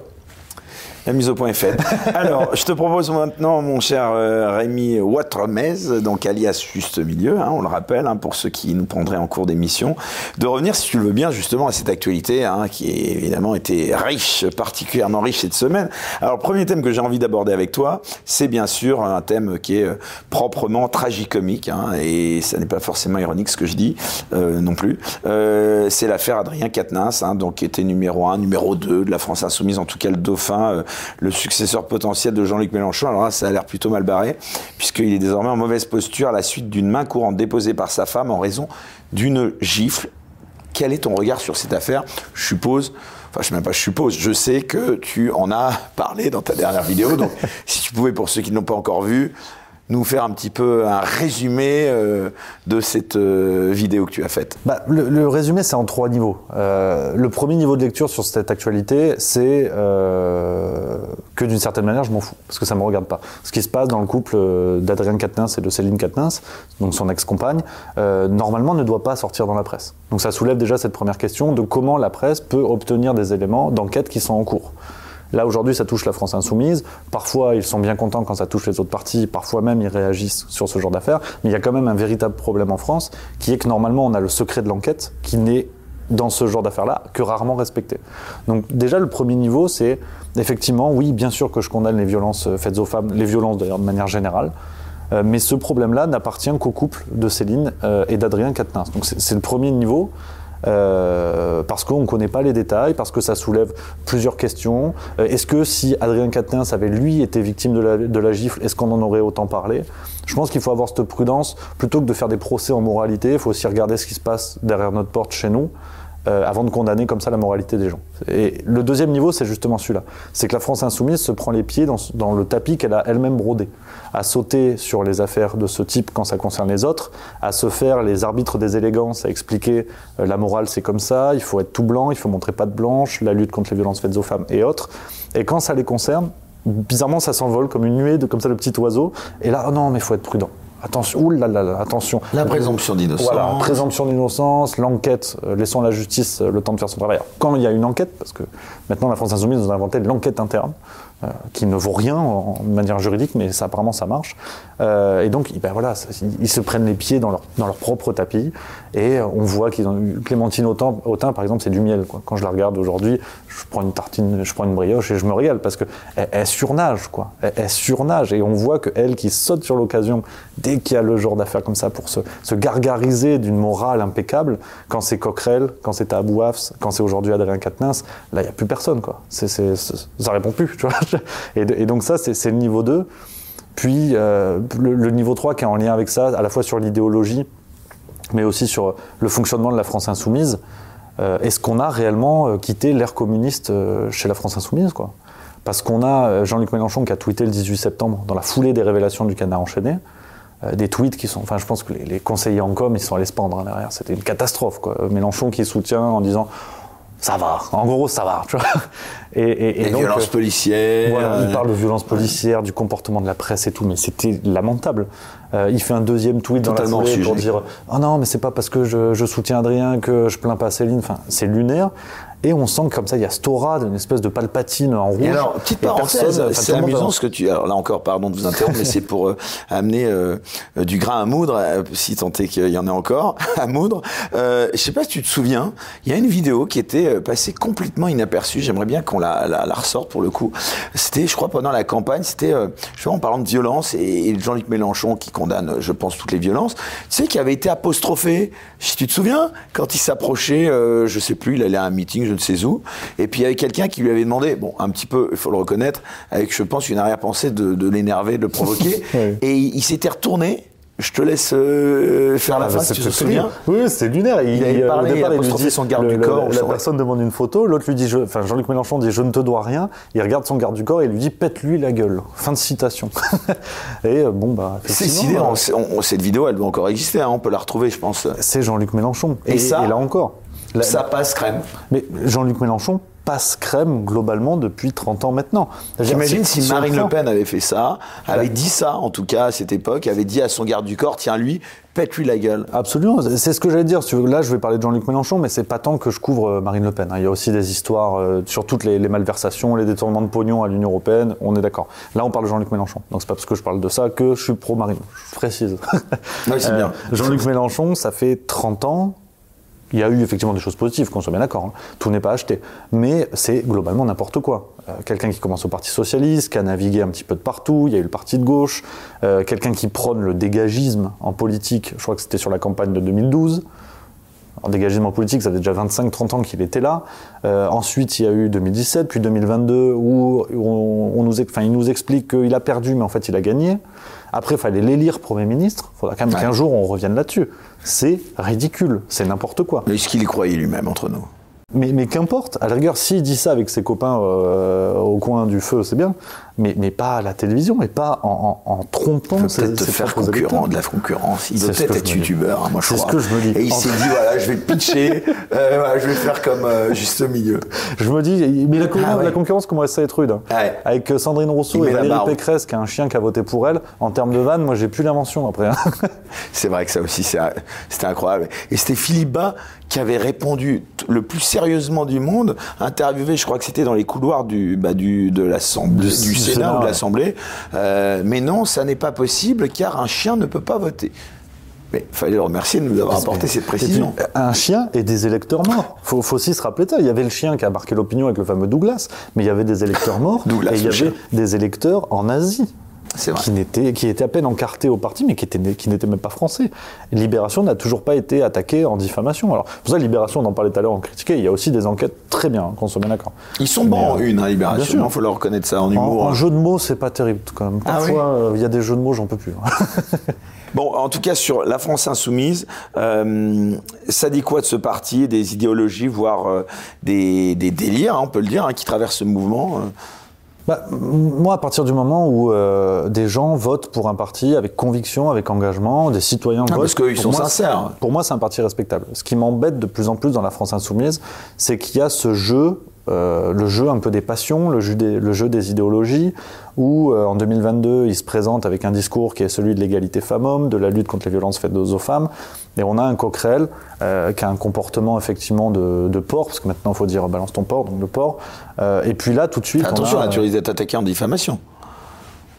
La mise au point est faite. Alors, je te propose maintenant, mon cher euh, Rémi Watremez, donc alias Juste Milieu, hein, on le rappelle, hein, pour ceux qui nous prendraient en cours d'émission, de revenir, si tu le veux bien, justement, à cette actualité hein, qui est évidemment été riche, particulièrement riche cette semaine. Alors, le premier thème que j'ai envie d'aborder avec toi, c'est bien sûr un thème qui est euh, proprement tragicomique, hein, et ça n'est pas forcément ironique ce que je dis euh, non plus. Euh, c'est l'affaire Adrien Quatennens, hein, donc qui était numéro 1, numéro 2 de la France Insoumise, en tout cas le dauphin le successeur potentiel de Jean-Luc Mélenchon. Alors là, ça a l'air plutôt mal barré, puisqu'il est désormais en mauvaise posture à la suite d'une main courante déposée par sa femme en raison d'une gifle. Quel est ton regard sur cette affaire? Je suppose, enfin je sais même pas, je suppose, je sais que tu en as parlé dans ta dernière vidéo, donc si tu pouvais, pour ceux qui ne l'ont pas encore vu, nous faire un petit peu un résumé euh, de cette euh, vidéo que tu as faite bah, le, résumé, c'est en trois niveaux. Euh, le premier niveau de lecture sur cette actualité, c'est que d'une certaine manière, je m'en fous, parce que ça ne me regarde pas. Ce qui se passe dans le couple d'Adrien Quatennens et de Céline Quatennens, donc son ex-compagne, normalement ne doit pas sortir dans la presse. Donc ça soulève déjà cette première question de comment la presse peut obtenir des éléments d'enquête qui sont en cours. Là, aujourd'hui, ça touche la France insoumise. Parfois, ils sont bien contents quand ça touche les autres partis. Parfois même, ils réagissent sur ce genre d'affaires. Mais il y a quand même un véritable problème en France, qui est que normalement, on a le secret de l'enquête qui n'est dans ce genre d'affaires-là que rarement respecté. Donc déjà, le premier niveau, c'est effectivement, oui, bien sûr que je condamne les violences faites aux femmes, les violences d'ailleurs de manière générale. Euh, mais ce problème-là n'appartient qu'au couple de Céline euh, et d'Adrien Quatennens. Donc c'est le premier niveau. Euh, parce qu'on ne connaît pas les détails, parce que ça soulève plusieurs questions. Euh, est-ce que si Adrien Quatennens avait lui été victime de la, de la gifle, est-ce qu'on en aurait autant parlé? Je pense qu'il faut avoir cette prudence. Plutôt que de faire des procès en moralité, il faut aussi regarder ce qui se passe derrière notre porte chez nous. Euh, avant de condamner comme ça la moralité des gens. Et le deuxième niveau, c'est justement celui-là. C'est que la France insoumise se prend les pieds dans, le tapis qu'elle a elle-même brodé. À sauter sur les affaires de ce type quand ça concerne les autres, à se faire les arbitres des élégances, à expliquer euh, la morale c'est comme ça, il faut être tout blanc, il faut montrer pas de blanche, la lutte contre les violences faites aux femmes et autres. Et quand ça les concerne, bizarrement ça s'envole comme une nuée de comme ça de petits oiseaux. Et là, oh non, mais faut être prudent. Attention, là, attention. La présomption d'innocence. Voilà, présomption d'innocence, l'enquête, euh, laissons la justice euh, le temps de faire son travail. Alors, quand il y a une enquête, parce que maintenant la France Insoumise nous a inventé l'enquête interne, qui ne vaut rien en, en manière juridique, mais ça, apparemment ça marche. Euh, et donc, ben voilà, ils, se prennent les pieds dans leur, dans leur propre tapis, et euh, on voit qu'ils ont eu Clémentine Autain, Autain, par exemple, c'est du miel. Quoi. Quand je la regarde aujourd'hui, je prends une tartine, je prends une brioche et je me régale parce que elle, surnage, quoi. Elle, elle surnage, et on voit que elle qui saute sur l'occasion dès qu'il y a le genre d'affaires comme ça pour se, se gargariser d'une morale impeccable, quand c'est Coquerel, quand c'est Abou quand c'est aujourd'hui Adrien Quatennens, là il n'y a plus personne, quoi. C'est- c'est- ça répond plus, tu vois. Et, donc ça, c'est, le niveau 2. Puis euh, le, niveau 3 qui est en lien avec ça, à la fois sur l'idéologie, mais aussi sur le fonctionnement de la France insoumise. Euh, Est-ce qu'on a réellement euh, quitté l'ère communiste chez la France insoumise Parce qu'on a Jean-Luc Mélenchon qui a tweeté le 18 septembre, dans la foulée des révélations du canard enchaîné, des tweets qui sont. Enfin, je pense que les, conseillers en com, ils sont allés se pendre hein, derrière. C'était une catastrophe. Mélenchon qui soutient en disant ça va. En gros, ça va. Tu vois et, et- et Les donc, violences euh, policières. voilà, il parle de violences policières, du comportement de la presse et tout, mais c'était lamentable. Euh, il fait un deuxième tweet dans la Totalement foulée hors pour dire « Ah non, mais c'est pas parce que je, je soutiens Adrien que je plains pas Céline ». Enfin, c'est lunaire. Et on sent que comme ça, il y a aura d'une espèce de palpatine en rouge. Et alors, petite Et parenthèse, c'est amusant ce que tu. Alors là encore, pardon de vous interrompre, mais c'est pour euh, amener euh, du grain à moudre, euh, si tant est qu'il y en ait encore à moudre. Je sais pas si tu te souviens, il y a une vidéo qui était passée complètement inaperçue. J'aimerais bien qu'on la, la, la ressorte pour le coup. C'était, je crois, pendant la campagne, c'était, je sais pas, en parlant de violence et, et Jean-Luc Mélenchon qui condamne, je pense, toutes les violences. Tu sais, qui avait été apostrophé. Si tu te souviens, quand il s'approchait, je sais plus, il allait à un meeting, je ne sais où, et puis il y avait quelqu'un qui lui avait demandé, bon, un petit peu, il faut le reconnaître, avec, je pense, une arrière-pensée de, de l'énerver, de le provoquer, et il, il s'était retourné. Je te laisse euh, faire la Ah, fin, bah, si tu te souviens? Oui, c'est lunaire. Il, Il avait euh, parlé, au départ, il a il dit, son garde le- du le- corps, La son- personne demande une photo, l'autre lui dit, je- enfin Jean-Luc Mélenchon dit je ne te dois rien. Il regarde son garde du corps et il lui dit pète-lui la gueule. Fin de citation. et euh, bon bah. C'est sidérant. cette vidéo, elle doit encore exister. hein, on peut la retrouver, je pense. C'est Jean-Luc Mélenchon. Et ça, là encore. La- Ça passe crème. Mais Jean-Luc Mélenchon passe crème globalement depuis 30 ans maintenant. J'imagine si Marine Le. Pen avait fait ça, avait dit ça, en tout cas à cette époque, avait dit à son garde du corps, tiens lui, pète-lui la gueule. Absolument, c'est ce que j'allais dire. Là, je vais parler de Jean-Luc Mélenchon, mais c'est pas tant que je couvre euh, Marine Le Pen. hein. Il y a aussi des histoires euh, sur toutes les, les malversations, les détournements de pognon à l'Union européenne. On est d'accord. Là, on parle de Jean-Luc Mélenchon. Donc c'est pas parce que je parle de ça que je suis pro Marine. Je précise. Oui, c'est bien. Jean-Luc Mélenchon, ça fait 30 ans. Il y a eu effectivement des choses positives, qu'on soit bien d'accord. hein. Tout n'est pas acheté. Mais c'est globalement n'importe quoi. Euh, quelqu'un qui commence au Parti Socialiste, qui a navigué un petit peu de partout, il y a eu le Parti de gauche, euh, quelqu'un qui prône le dégagisme en politique, je crois que c'était sur la campagne de 2012. En dégagisme en politique, ça fait déjà 25-30 ans qu'il était là. Euh, ensuite, il y a eu 2017, puis 2022, où on, on nous, enfin, il nous explique qu'il a perdu, mais en fait, il a gagné. Après, il fallait l'élire Premier ministre. Il faudra quand même Ouais. qu'un jour, on revienne là-dessus. C'est ridicule, c'est n'importe quoi. Mais est-ce qu'il y croyait lui-même entre nous? Mais, mais qu'importe, à la rigueur, s'il dit ça avec ses copains euh, au coin du feu, c'est bien, mais, mais pas à la télévision et pas en, en, en trompant Il peut peut-être faire concurrent, de la concurrence. Il ce peut-être être youtubeur, hein, moi je C'est ce crois. que je me dis. Et il s'est dit, voilà, je vais pitcher, euh, voilà, je vais faire comme euh, juste au milieu. Je me dis, mais la, concurrence, Ah ouais. la concurrence commence à être rude. hein. Ouais. Avec Sandrine Il Rousseau met et Valérie. Pécresse, qui a un chien qui a voté pour elle, en termes de vanne, moi j'ai plus l'invention après. hein. C'est vrai que ça aussi, c'est- c'était incroyable. Et c'était Philippe Bas qui avait répondu le plus sérieusement du monde, interviewé, je crois que c'était dans les couloirs du, bah, du, de l'Assemblée, Du- Sénat Sénat, ou de l'Assemblée. Euh, mais non, ça n'est pas possible car un chien ne peut pas voter. Mais il fallait le remercier de nous avoir apporté cette puis, précision. un chien et des électeurs morts. Faut, faut aussi se rappeler ça. Il y avait le chien qui a marqué l'opinion avec le fameux Douglas, mais il y avait des électeurs morts Douglas, et il y avait chien. des électeurs en Asie. Qui, n'était, qui était à peine encarté au parti, mais qui, était, qui n'était même pas français. Libération n'a toujours pas été attaqué en diffamation. Alors, pour ça, Libération, on en parlait tout à l'heure, on critiquait, il y a aussi des enquêtes très bien, hein, qu'on soit bien d'accord. Ils sont bons en une, hein, Libération, il faut leur reconnaître ça en humour. En, jeu de mots, c'est pas terrible quand même. Ah Parfois, euh, il y a des jeux de mots, j'en peux plus. Hein. Bon, en tout cas, sur la France insoumise, euh, ça dit quoi de ce parti, des idéologies, voire euh, des, délires, on peut le dire, qui traversent ce mouvement bah, moi, à partir du moment où euh, des gens votent pour un parti avec conviction, avec engagement, des citoyens ah, votent. Parce qu'ils sont sincères. Pour moi, c'est un parti respectable. Ce qui m'embête de plus en plus dans la France insoumise, c'est qu'il y a ce jeu euh, le jeu un peu des passions, le jeu des, le jeu des idéologies, où euh, en 2022, il se présente avec un discours qui est celui de l'égalité femmes-hommes, de la lutte contre les violences faites aux femmes, et on a un Coquerel euh, qui a un comportement effectivement de, de porc, parce que maintenant il faut dire balance ton porc, donc le porc, et puis là tout de suite... Attention, on a, là, tu risques d'être attaqué en diffamation.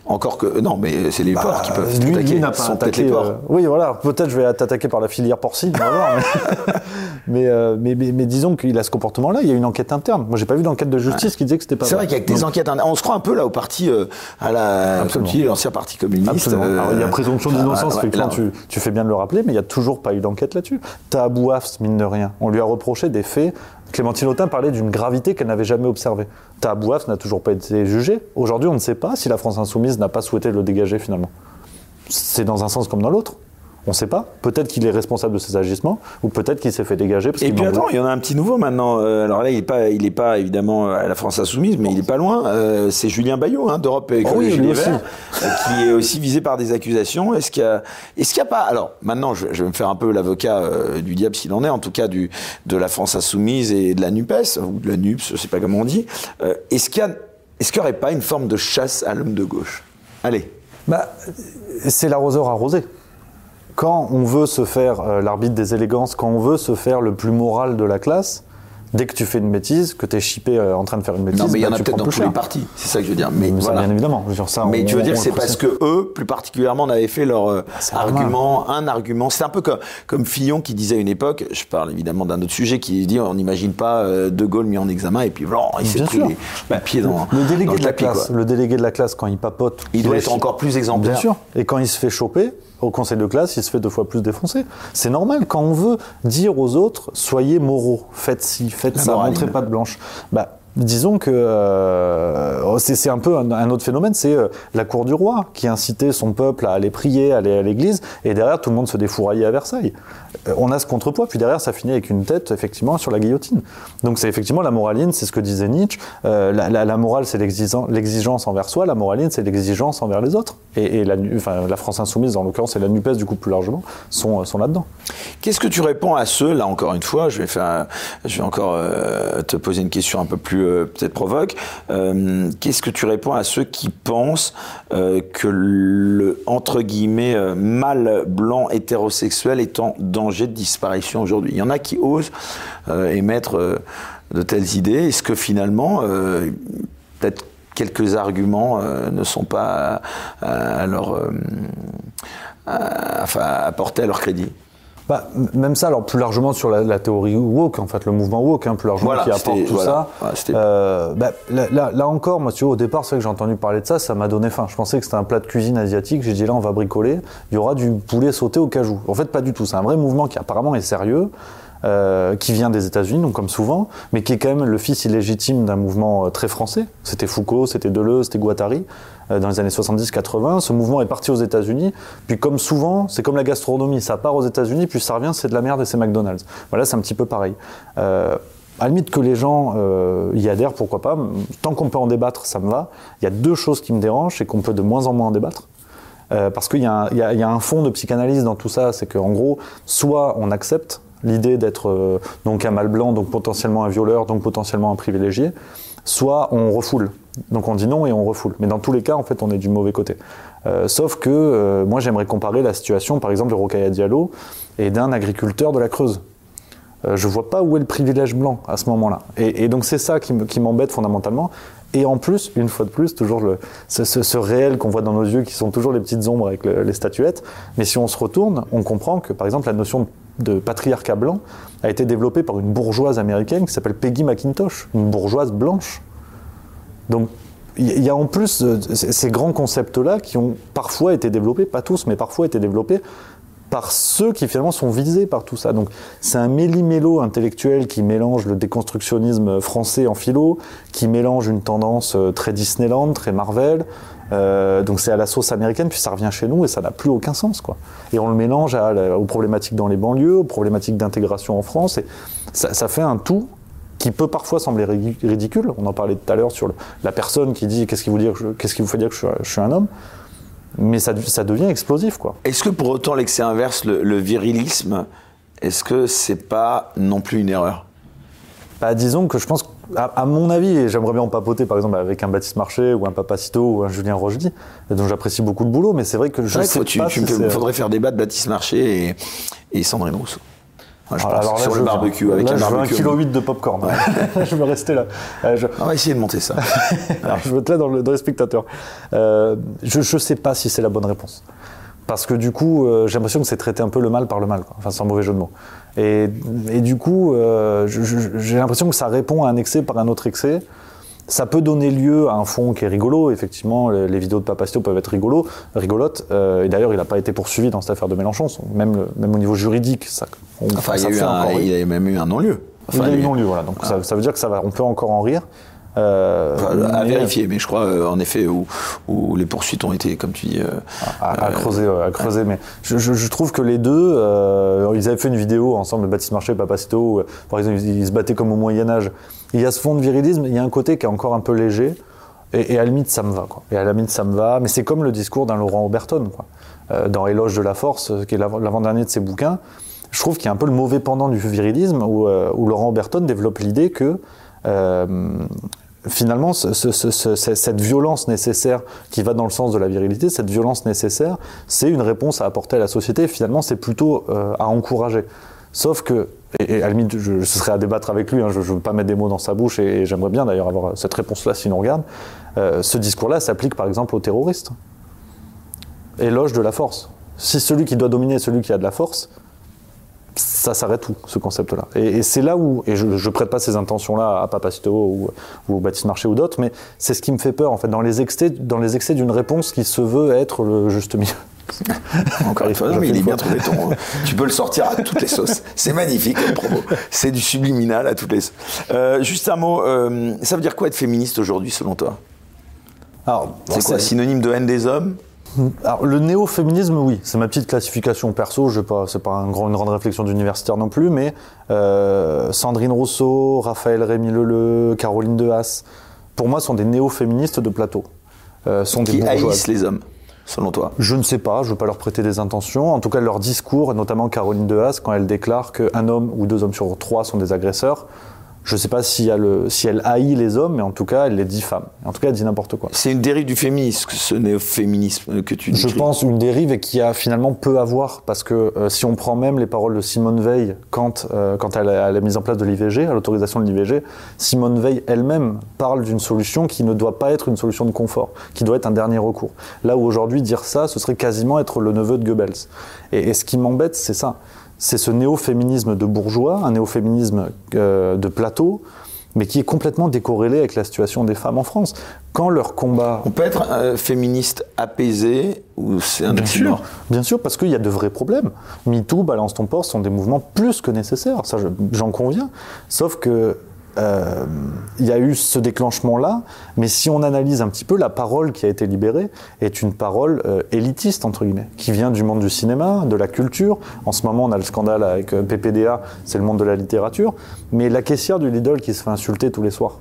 Encore que non, mais c'est les bah, porcs qui peuvent lui, attaquer. Lui pas attaqué, les porcs. oui, voilà. Peut-être je vais t'attaquer par la filière porcine, on va voir. Euh, mais, mais, mais, disons qu'il a ce comportement-là. Il y a une enquête interne. Moi, j'ai pas vu d'enquête de justice qui disait que c'était pas. C'est vrai, qu'il y a des enquêtes internes. On se croit un peu là au parti, euh, à la, l'ancien parti communiste. Euh, Alors, il y a présomption d'innocence. effectivement, tu, tu, fais bien de le rappeler, mais il y a toujours pas eu d'enquête là-dessus. T'as Abou mine de rien. On lui a reproché des faits Clémentine Autain parlait d'une gravité qu'elle n'avait jamais observée. Tabouaf n'a toujours pas été jugé. Aujourd'hui, on ne sait pas si la France insoumise n'a pas souhaité le dégager finalement. C'est dans un sens comme dans l'autre. On ne sait pas. Peut-être qu'il est responsable de ses agissements, ou peut-être qu'il s'est fait dégager. Parce et puis attends, il y en a un petit nouveau maintenant. Euh, alors là, il n'est pas, il est pas évidemment à la France insoumise, mais il n'est pas loin. Euh, c'est Julien Bayot hein, d'Europe Écologie oh oui, euh, qui est aussi visé par des accusations. Est-ce qu'il y a, est-ce qu'il y a pas Alors maintenant, je, vais me faire un peu l'avocat du diable s'il en est, en tout cas du de la France insoumise et de la Nupes ou de la Nups, je sais pas comment on dit. est-ce qu'il y a, est-ce qu'il n'y aurait pas une forme de chasse à l'homme de gauche? Allez. Bah, c'est l'arroseur arrosé quand on veut se faire euh, l'arbitre des élégances, quand on veut se faire le plus moral de la classe, dès que tu fais une bêtise, que tu es chippé euh, en train de faire une bêtise, non, mais il y en bah, a peut-être dans tous les partis, c'est ça que je veux dire. Mais, voilà. bien évidemment. ça, mais tu veux dire, c'est parce que eux, plus particulièrement, avaient fait leur euh, argument, un argument. C'est un peu comme, comme Fillon qui disait à une époque, je parle évidemment d'un autre sujet, qui dit on n'imagine pas De Gaulle mis en examen et puis blanc, il s'est pris les, pieds dans le délégué de la classe. Le délégué de la classe quand il papote, il doit être encore plus exemplaire. Bien sûr. Et quand il se fait choper, au conseil de classe, il se fait deux fois plus défoncer. C'est normal. Quand on veut dire aux autres, soyez moraux, faites ci, faites ça, montrez pas de blanche. Bah, Disons que euh, c'est un peu un, autre phénomène, c'est euh, la cour du roi qui incitait son peuple à aller prier, à aller à l'église, et derrière tout le monde se défouraillait à Versailles. Euh, on a ce contrepoids, puis derrière ça finit avec une tête effectivement sur la guillotine. Donc c'est effectivement la moraline, c'est ce que disait Nietzsche. La, morale c'est l'exigence envers soi, la moraline c'est l'exigence envers les autres. Et, la, France insoumise, en l'occurrence, et la Nupes du coup plus largement, sont, là-dedans. Qu'est-ce que tu réponds à ceux, là encore une fois, je vais encore te poser une question un peu plus euh, peut-être provoque. Euh, qu'est-ce que tu réponds à ceux qui pensent euh, que le entre guillemets mâle blanc hétérosexuel est en danger de disparition aujourd'hui? Il y en a qui osent émettre de telles idées. Est-ce que finalement, peut-être quelques arguments ne sont pas à, leur, apportés à leur crédit? Bah, même ça, alors plus largement sur la, théorie woke, en fait, le mouvement woke, hein, plus largement qui apporte tout ça. Euh, bah, là, là, encore, moi, tu vois, au départ, c'est vrai que j'ai entendu parler de ça, ça m'a donné faim. Je pensais que c'était un plat de cuisine asiatique. J'ai dit là, on va bricoler. Il y aura du poulet sauté au cajou. En fait, pas du tout. C'est un vrai mouvement qui apparemment est sérieux. Euh, qui vient des États-Unis, donc comme souvent, mais qui est quand même le fils illégitime d'un mouvement euh, très français. C'était Foucault, c'était Deleuze, c'était Guattari. Euh, dans les années 70-80. Ce mouvement est parti aux États-Unis, puis comme souvent, c'est comme la gastronomie, ça part aux États-Unis, puis ça revient, c'est de la merde et c'est McDonald's. Voilà, c'est un petit peu pareil. Euh, à la limite que les gens euh, y adhèrent, pourquoi pas. Tant qu'on peut en débattre, ça me va. Il y a deux choses qui me dérangent, c'est qu'on peut de moins en moins en débattre. parce qu'il y, a un fond de psychanalyse dans tout ça, c'est qu'en gros, soit on accepte l'idée d'être donc un mal blanc, donc potentiellement un violeur, donc potentiellement un privilégié, soit on refoule. Donc on dit non et on refoule. Mais dans tous les cas, en fait, on est du mauvais côté. Euh, sauf que euh, moi, j'aimerais comparer la situation, par exemple, de Rokaya Diallo et d'un agriculteur de la Creuse. Euh, je vois pas où est le privilège blanc à ce moment-là. Et, donc c'est ça qui m'embête fondamentalement. Et en plus, une fois de plus, toujours ce, réel qu'on voit dans nos yeux, qui sont toujours les petites ombres avec les statuettes. Mais si on se retourne, on comprend que, par exemple, la notion de patriarcat blanc a été développée par une bourgeoise américaine qui s'appelle Peggy McIntosh, une bourgeoise blanche donc, il y a en plus euh, ces grands concepts-là qui ont parfois été développés, pas tous, mais parfois été développés par ceux qui finalement sont visés par tout ça. Donc c'est un méli-mélo intellectuel qui mélange le déconstructionnisme français en philo, qui mélange une tendance euh, très Disneyland, très Marvel. Euh, donc c'est à la sauce américaine, puis ça revient chez nous et ça n'a plus aucun sens. Quoi. Et on le mélange aux problématiques dans les banlieues, aux problématiques d'intégration en France, et ça, ça fait un tout qui peut parfois sembler ridicule. On en parlait tout à l'heure sur la personne qui dit qu'est-ce qui vous, dire, qu'est-ce qui vous fait dire que je, suis un homme. Mais ça, ça devient explosif, quoi. Est-ce que pour autant l'excès inverse, le, virilisme, est-ce que c'est pas non plus une erreur? Bah, Disons que je pense, à, mon avis, et j'aimerais bien en papoter par exemple avec un Baptiste Marché ou un Papacito ou un Julien Rochdy, dont j'apprécie beaucoup le boulot, mais c'est vrai que je sais pas. Il faudrait faire débattre Baptiste Marché et, et Sandrine Rousseau je alors sur le barbecue avec là, un barbecue. Je veux un kilo de popcorn. je vais rester là. Euh, On va essayer de monter ça. alors, je veux être là dans, le, dans les spectateurs. Euh, je ne sais pas si c'est la bonne réponse. Parce que du coup, euh, j'ai l'impression que c'est traiter un peu le mal par le mal. Quoi. Enfin, c'est un mauvais jeu de mots. Et, et du coup, euh, j'ai l'impression que ça répond à un excès par un autre excès. Ça peut donner lieu à un fond qui est rigolo. Effectivement, les, vidéos de Papastio peuvent être rigolo, rigolotes. Euh, et d'ailleurs, il n'a pas été poursuivi dans cette affaire de Mélenchon. Même, même au niveau juridique, ça. enfin, il, y a il, a même eu un non-lieu. il y a eu un non-lieu, voilà. Donc ça, ça, veut dire que ça va, on peut encore en rire. Euh, à vérifier, mais je crois euh, en effet où, où, les poursuites ont été, comme tu dis, euh, à, creuser, à creuser. Mais je, je, trouve que les deux, ils avaient fait une vidéo ensemble, Baptiste Marché et Papacito, où, par exemple, ils, se battaient comme au Moyen Âge. Il y a ce fond de virilisme, il y a un côté qui est encore un peu léger, et, à la limite ça me va, quoi. Et à la limite ça me va, mais c'est comme le discours d'un Laurent Oberton, quoi. dans Éloge de la force, qui est l'avant-dernier de ses bouquins. Je trouve qu'il y a un peu le mauvais pendant du virilisme, où, où Laurent Oberton développe l'idée que euh, finalement, cette violence nécessaire qui va dans le sens de la virilité, cette violence nécessaire, c'est une réponse à apporter à la société. Finalement, c'est plutôt euh, à encourager. Sauf que, et, à la limite, je, ce serait à débattre avec lui, hein, je ne veux pas mettre des mots dans sa bouche, et, j'aimerais bien d'ailleurs avoir cette réponse-là s'il nous regarde. Euh, ce discours-là s'applique par exemple aux terroristes. Éloge de la force. Si celui qui doit dominer est celui qui a de la force, ça s'arrête tout, ce concept-là? Et, c'est là où, et je ne prête pas ces intentions-là à Papacito ou, ou Baptiste Marché ou d'autres, mais c'est ce qui me fait peur, en fait, dans les excès, dans les excès d'une réponse qui se veut être le juste milieu. Encore une fois, mais il est bien trouvé ton. tu peux le sortir à toutes les sauces. C'est magnifique comme propos. C'est du subliminal à toutes les sauces. Euh, juste un mot, euh, ça veut dire quoi être féministe aujourd'hui selon toi? Alors, c'est quoi Synonyme de haine des hommes? Alors, le néo-féminisme, oui, c'est ma petite classification perso, je pas, c'est pas un grand, une grande réflexion d'universitaire non plus, mais euh, Sandrine Rousseau, Raphaël Rémy Leleu, Caroline Dehaas, pour moi, sont des néo-féministes de plateau. Euh, sont Qui des haïssent les hommes selon toi? Je ne sais pas, je ne veux pas leur prêter des intentions. En tout cas, leur discours, notamment Caroline Dehaas, quand elle déclare qu'un homme ou deux hommes sur trois sont des agresseurs, je ne sais pas si, si, elle haït les hommes, mais en tout cas, elle les diffame. En tout cas, elle dit n'importe quoi. C'est une dérive du féminisme, ce néo-féminisme que tu dis. Je pense une dérive et qui a finalement peu à voir, parce que euh, si on prend même les paroles de Simone Veil quand, euh, quand elle a la mise en place de l'IVG, à l'autorisation de l'IVG, Simone Veil elle-même parle d'une solution qui ne doit pas être une solution de confort, qui doit être un dernier recours. Là où aujourd'hui, dire ça, ce serait quasiment être le neveu de Goebbels. Et, et ce qui m'embête, c'est ça c'est ce néo-féminisme de bourgeois, un néo-féminisme euh, de plateau, mais qui est complètement décorrélé avec la situation des femmes en France. Quand leur combat... On peut être euh, féministe apaisé ou c'est un bien sûr, bien sûr, parce qu'il y a de vrais problèmes. MeToo, Balance ton port sont des mouvements plus que nécessaires, ça j'en conviens. Sauf que euh, il y a eu ce déclenchement-là, mais si on analyse un petit peu, la parole qui a été libérée est une parole euh, élitiste, entre guillemets, qui vient du monde du cinéma, de la culture. En ce moment, on a le scandale avec euh, PPDA, c'est le monde de la littérature. Mais la caissière du Lidl qui se fait insulter tous les soirs,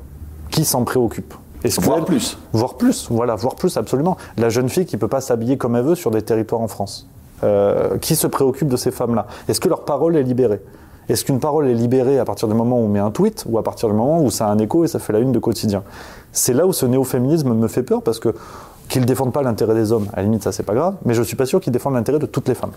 qui s'en préoccupe? Voire plus. Voire plus, voilà, voire plus, absolument. La jeune fille qui peut pas s'habiller comme elle veut sur des territoires en France. qui se préoccupe de ces femmes-là? Est-ce que leur parole est libérée? Est-ce qu'une parole est libérée à partir du moment où on met un tweet ou à partir du moment où ça a un écho et ça fait la une de quotidien? C'est là où ce néo-féminisme me fait peur parce que qu'ils défendent pas l'intérêt des hommes, à la limite ça c'est pas grave, mais je suis pas sûr qu'ils défendent l'intérêt de toutes les femmes.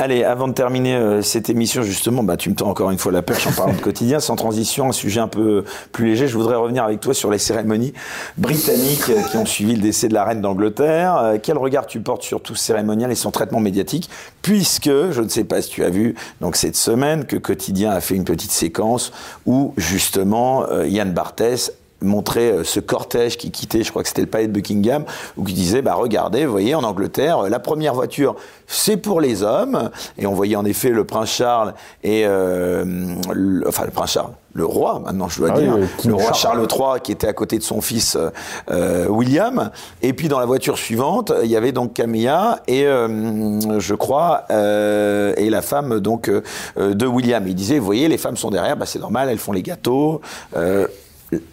Allez, avant de terminer euh, cette émission justement, bah, tu me tends encore une fois la perche en parlant de quotidien, sans transition, un sujet un peu plus léger, je voudrais revenir avec toi sur les cérémonies britanniques euh, qui ont suivi le décès de la reine d'Angleterre. Euh, quel regard tu portes sur tout ce cérémonial et son traitement médiatique, puisque, je ne sais pas si tu as vu, donc cette semaine, que Quotidien a fait une petite séquence où justement Yann Barthès montrait euh, ce cortège qui quittait, je crois que c'était le palais de Buckingham, où qui disait, bah regardez, vous voyez, en Angleterre, euh, la première voiture, c'est pour les hommes, et on voyait en effet le prince Charles et, euh, le, enfin le prince Charles, le roi maintenant je dois Ah dire, oui, le roi Charles. III qui était à côté de son fils euh, euh, William, et puis dans la voiture suivante, il y avait donc Camilla et euh, je crois euh, et la femme donc de William. Il disait, vous voyez, les femmes sont derrière, bah c'est normal, elles font les gâteaux.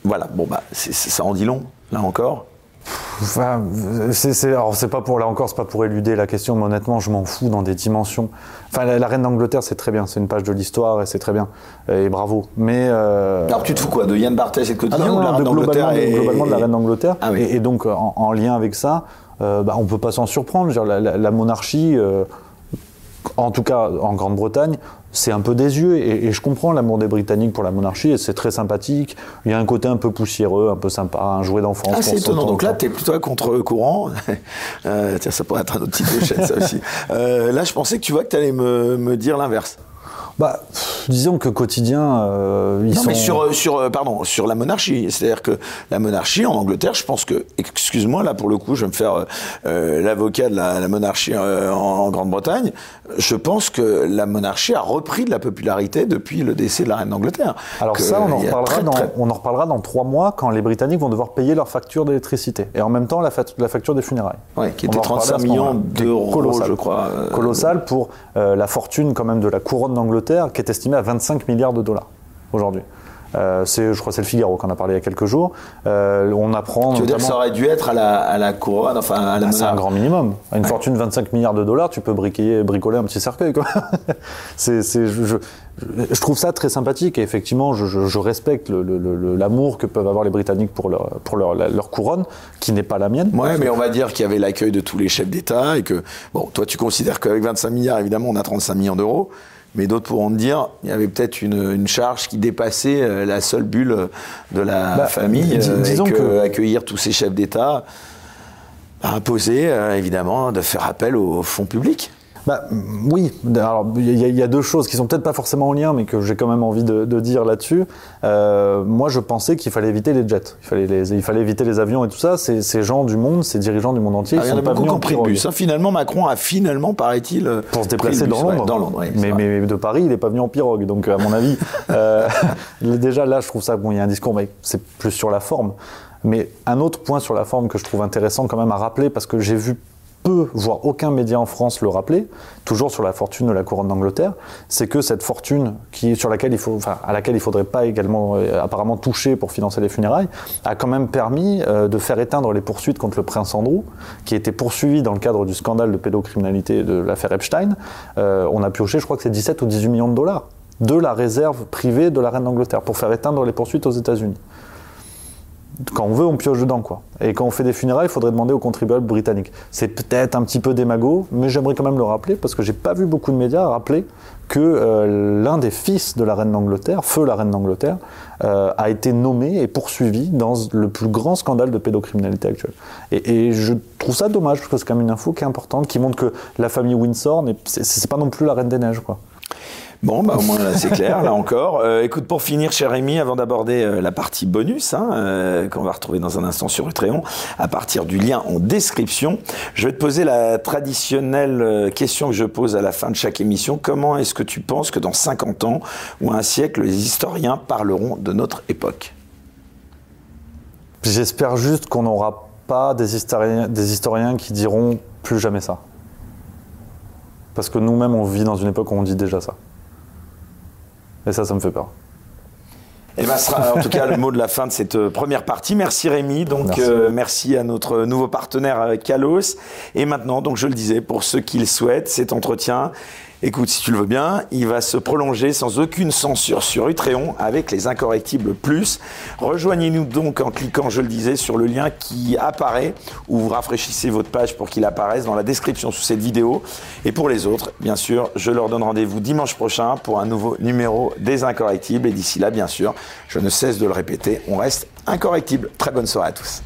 Voilà, bon bah ça en dit long, là encore. Enfin, c'est, alors c'est pas pour là encore, c'est pas pour éluder la question, mais honnêtement, je m'en fous dans des dimensions. Enfin, la, la reine d'Angleterre, c'est très bien, c'est une page de l'histoire et c'est très bien, et bravo. Mais euh, Alors tu te fous quoi De Yann Barthès et de ah Quotidien non, non, de globalement, de- et- globalement de la reine d'Angleterre. Ah oui. et, et donc en, en lien avec ça, euh, bah, on peut pas s'en surprendre. Dire, la, la- la monarchie, euh, en tout cas en Grande-Bretagne, c'est un peu désuet. Et, et je comprends l'amour des Britanniques pour la monarchie, et c'est très sympathique. Il y a un côté un peu poussiéreux, un peu sympa, un jouet d'enfance. Ah, c'est étonnant. Donc là, tu es plutôt à contre-courant. Euh, tiens, ça pourrait être un autre type de chaîne, ça aussi. Euh, là, je pensais que tu vois que tu allais me, me dire l'inverse. Bah, pff, disons que quotidien, euh, ils Non, sont. mais sur, sur, euh, pardon, sur la monarchie. C'est-à-dire que la monarchie en Angleterre, je pense que, excuse-moi, là pour le coup, je vais me faire euh, euh, l'avocat de la, la monarchie euh, en, en Grande-Bretagne. Je pense que la monarchie a repris de la popularité depuis le décès de la reine d'Angleterre. Alors Que ça, on en, reparlera très, dans, très- on en reparlera dans trois mois quand les Britanniques vont devoir payer leur facture d'électricité et en même temps la, fa- la facture des funérailles. Ouais, qui était va en reparler 35 à ce millions d'euros, colossal. je crois, euh, Colossal pour euh, la fortune quand même de la couronne d'Angleterre qui est estimée à 25 milliards de dollars aujourd'hui. Euh, c'est, je crois que c'est le Figaro qu'on a parlé il y a quelques jours. Euh, on apprend Tu veux dire que ça aurait dû être à la, à la couronne, enfin à la ah, c'est un grand minimum. À une fortune de 25 milliards de dollars, tu peux briquer, bricoler un petit cercueil. Quoi. c'est, c'est- je, je- je trouve ça très sympathique et effectivement, je, respecte le- le- le- l'amour que peuvent avoir les Britanniques pour leur, pour leur, la- leur couronne, qui n'est pas la mienne. Ouais, mais on va dire qu'il y avait l'accueil de tous les chefs d'État et que, bon, toi tu considères qu'avec 25 milliards, évidemment, on a 35 millions d'euros, mais d'autres pourront te dire, il y avait peut-être une, une charge qui dépassait euh, la seule bulle de la Bah, famille dis- euh, disons et que, que- accueillir tous ces chefs d'État euh, évidemment, de faire appel aux fonds publics. Bah, mm, oui, alors il y, a- il y a deux choses qui sont peut-être pas forcément en lien, mais que j'ai quand même envie de, de dire là-dessus. Euh, moi, je pensais qu'il fallait éviter les jets, il fallait, les- il fallait éviter les avions et tout ça. Ces, ces gens du monde, ces dirigeants du monde entier, Ah, ils il y en sont a pas beaucoup venus pris le bus. hein. Finalement, Macron a finalement, paraît-il, euh, pour se déplacer dans ouais, Londres. dans Londres, ouais, c'est mais, mais de Paris, il n'est pas venu en pirogue. Donc, à mon avis, euh, déjà là, je trouve ça. Bon, il y a un discours, mais c'est plus sur la forme. Mais un autre point sur la forme que je trouve intéressant quand même à rappeler, parce que j'ai vu peu, voire aucun média en France le rappeler, toujours sur la fortune de la couronne d'Angleterre, c'est que cette fortune sur laquelle il faut, à laquelle il ne faudrait pas également euh, apparemment toucher pour financer les funérailles, a quand même permis euh, de faire éteindre les poursuites contre le prince Andrew, qui était poursuivi dans le cadre du scandale de pédocriminalité de l'affaire Epstein. Euh, on a pioché, je crois que c'est 17 ou 18 millions de dollars de la réserve privée de la reine d'Angleterre pour faire éteindre les poursuites aux États-Unis quand on veut, on pioche dedans, quoi. Et quand on fait des funérailles, il faudrait demander aux contribuables britanniques. C'est peut-être un petit peu démago, mais j'aimerais quand même le rappeler parce que j'ai pas vu beaucoup de médias rappeler que euh, l'un des fils de la reine d'Angleterre, feu la reine d'Angleterre, euh, a été nommé et poursuivi dans le plus grand scandale de pédocriminalité actuel. Et, et je trouve ça dommage parce que c'est quand même une info qui est importante, qui montre que la famille Windsor, c'est pas non plus la reine des neiges, quoi. Bon, bah, au moins là, c'est clair, là encore. Euh, écoute, pour finir, cher Rémi, avant d'aborder euh, la partie bonus, hein, euh, qu'on va retrouver dans un instant sur Utréon, à partir du lien en description, je vais te poser la traditionnelle question que je pose à la fin de chaque émission. Comment est-ce que tu penses que dans 50 ans ou un siècle, les historiens parleront de notre époque? J'espère juste qu'on n'aura pas des historiens, des historiens qui diront plus jamais ça. Parce que nous-mêmes, on vit dans une époque où on dit déjà ça. Et ça, ça me fait peur. Et ben, ce sera en tout cas le mot de la fin de cette euh, première partie. Merci Rémi. Donc Merci. euh, merci à notre nouveau partenaire euh, Kalos. Et maintenant, donc je le disais, pour ceux qui le souhaitent, cet entretien, écoute, si tu le veux bien, il va se prolonger sans aucune censure sur Utréon avec les Incorrectibles Plus. Rejoignez-nous donc en cliquant, je le disais, sur le lien qui apparaît ou vous rafraîchissez votre page pour qu'il apparaisse dans la description sous cette vidéo. Et pour les autres, bien sûr, je leur donne rendez-vous dimanche prochain pour un nouveau numéro des Incorrectibles. Et d'ici là, bien sûr, je ne cesse de le répéter, on reste incorrectible. Très bonne soirée à tous.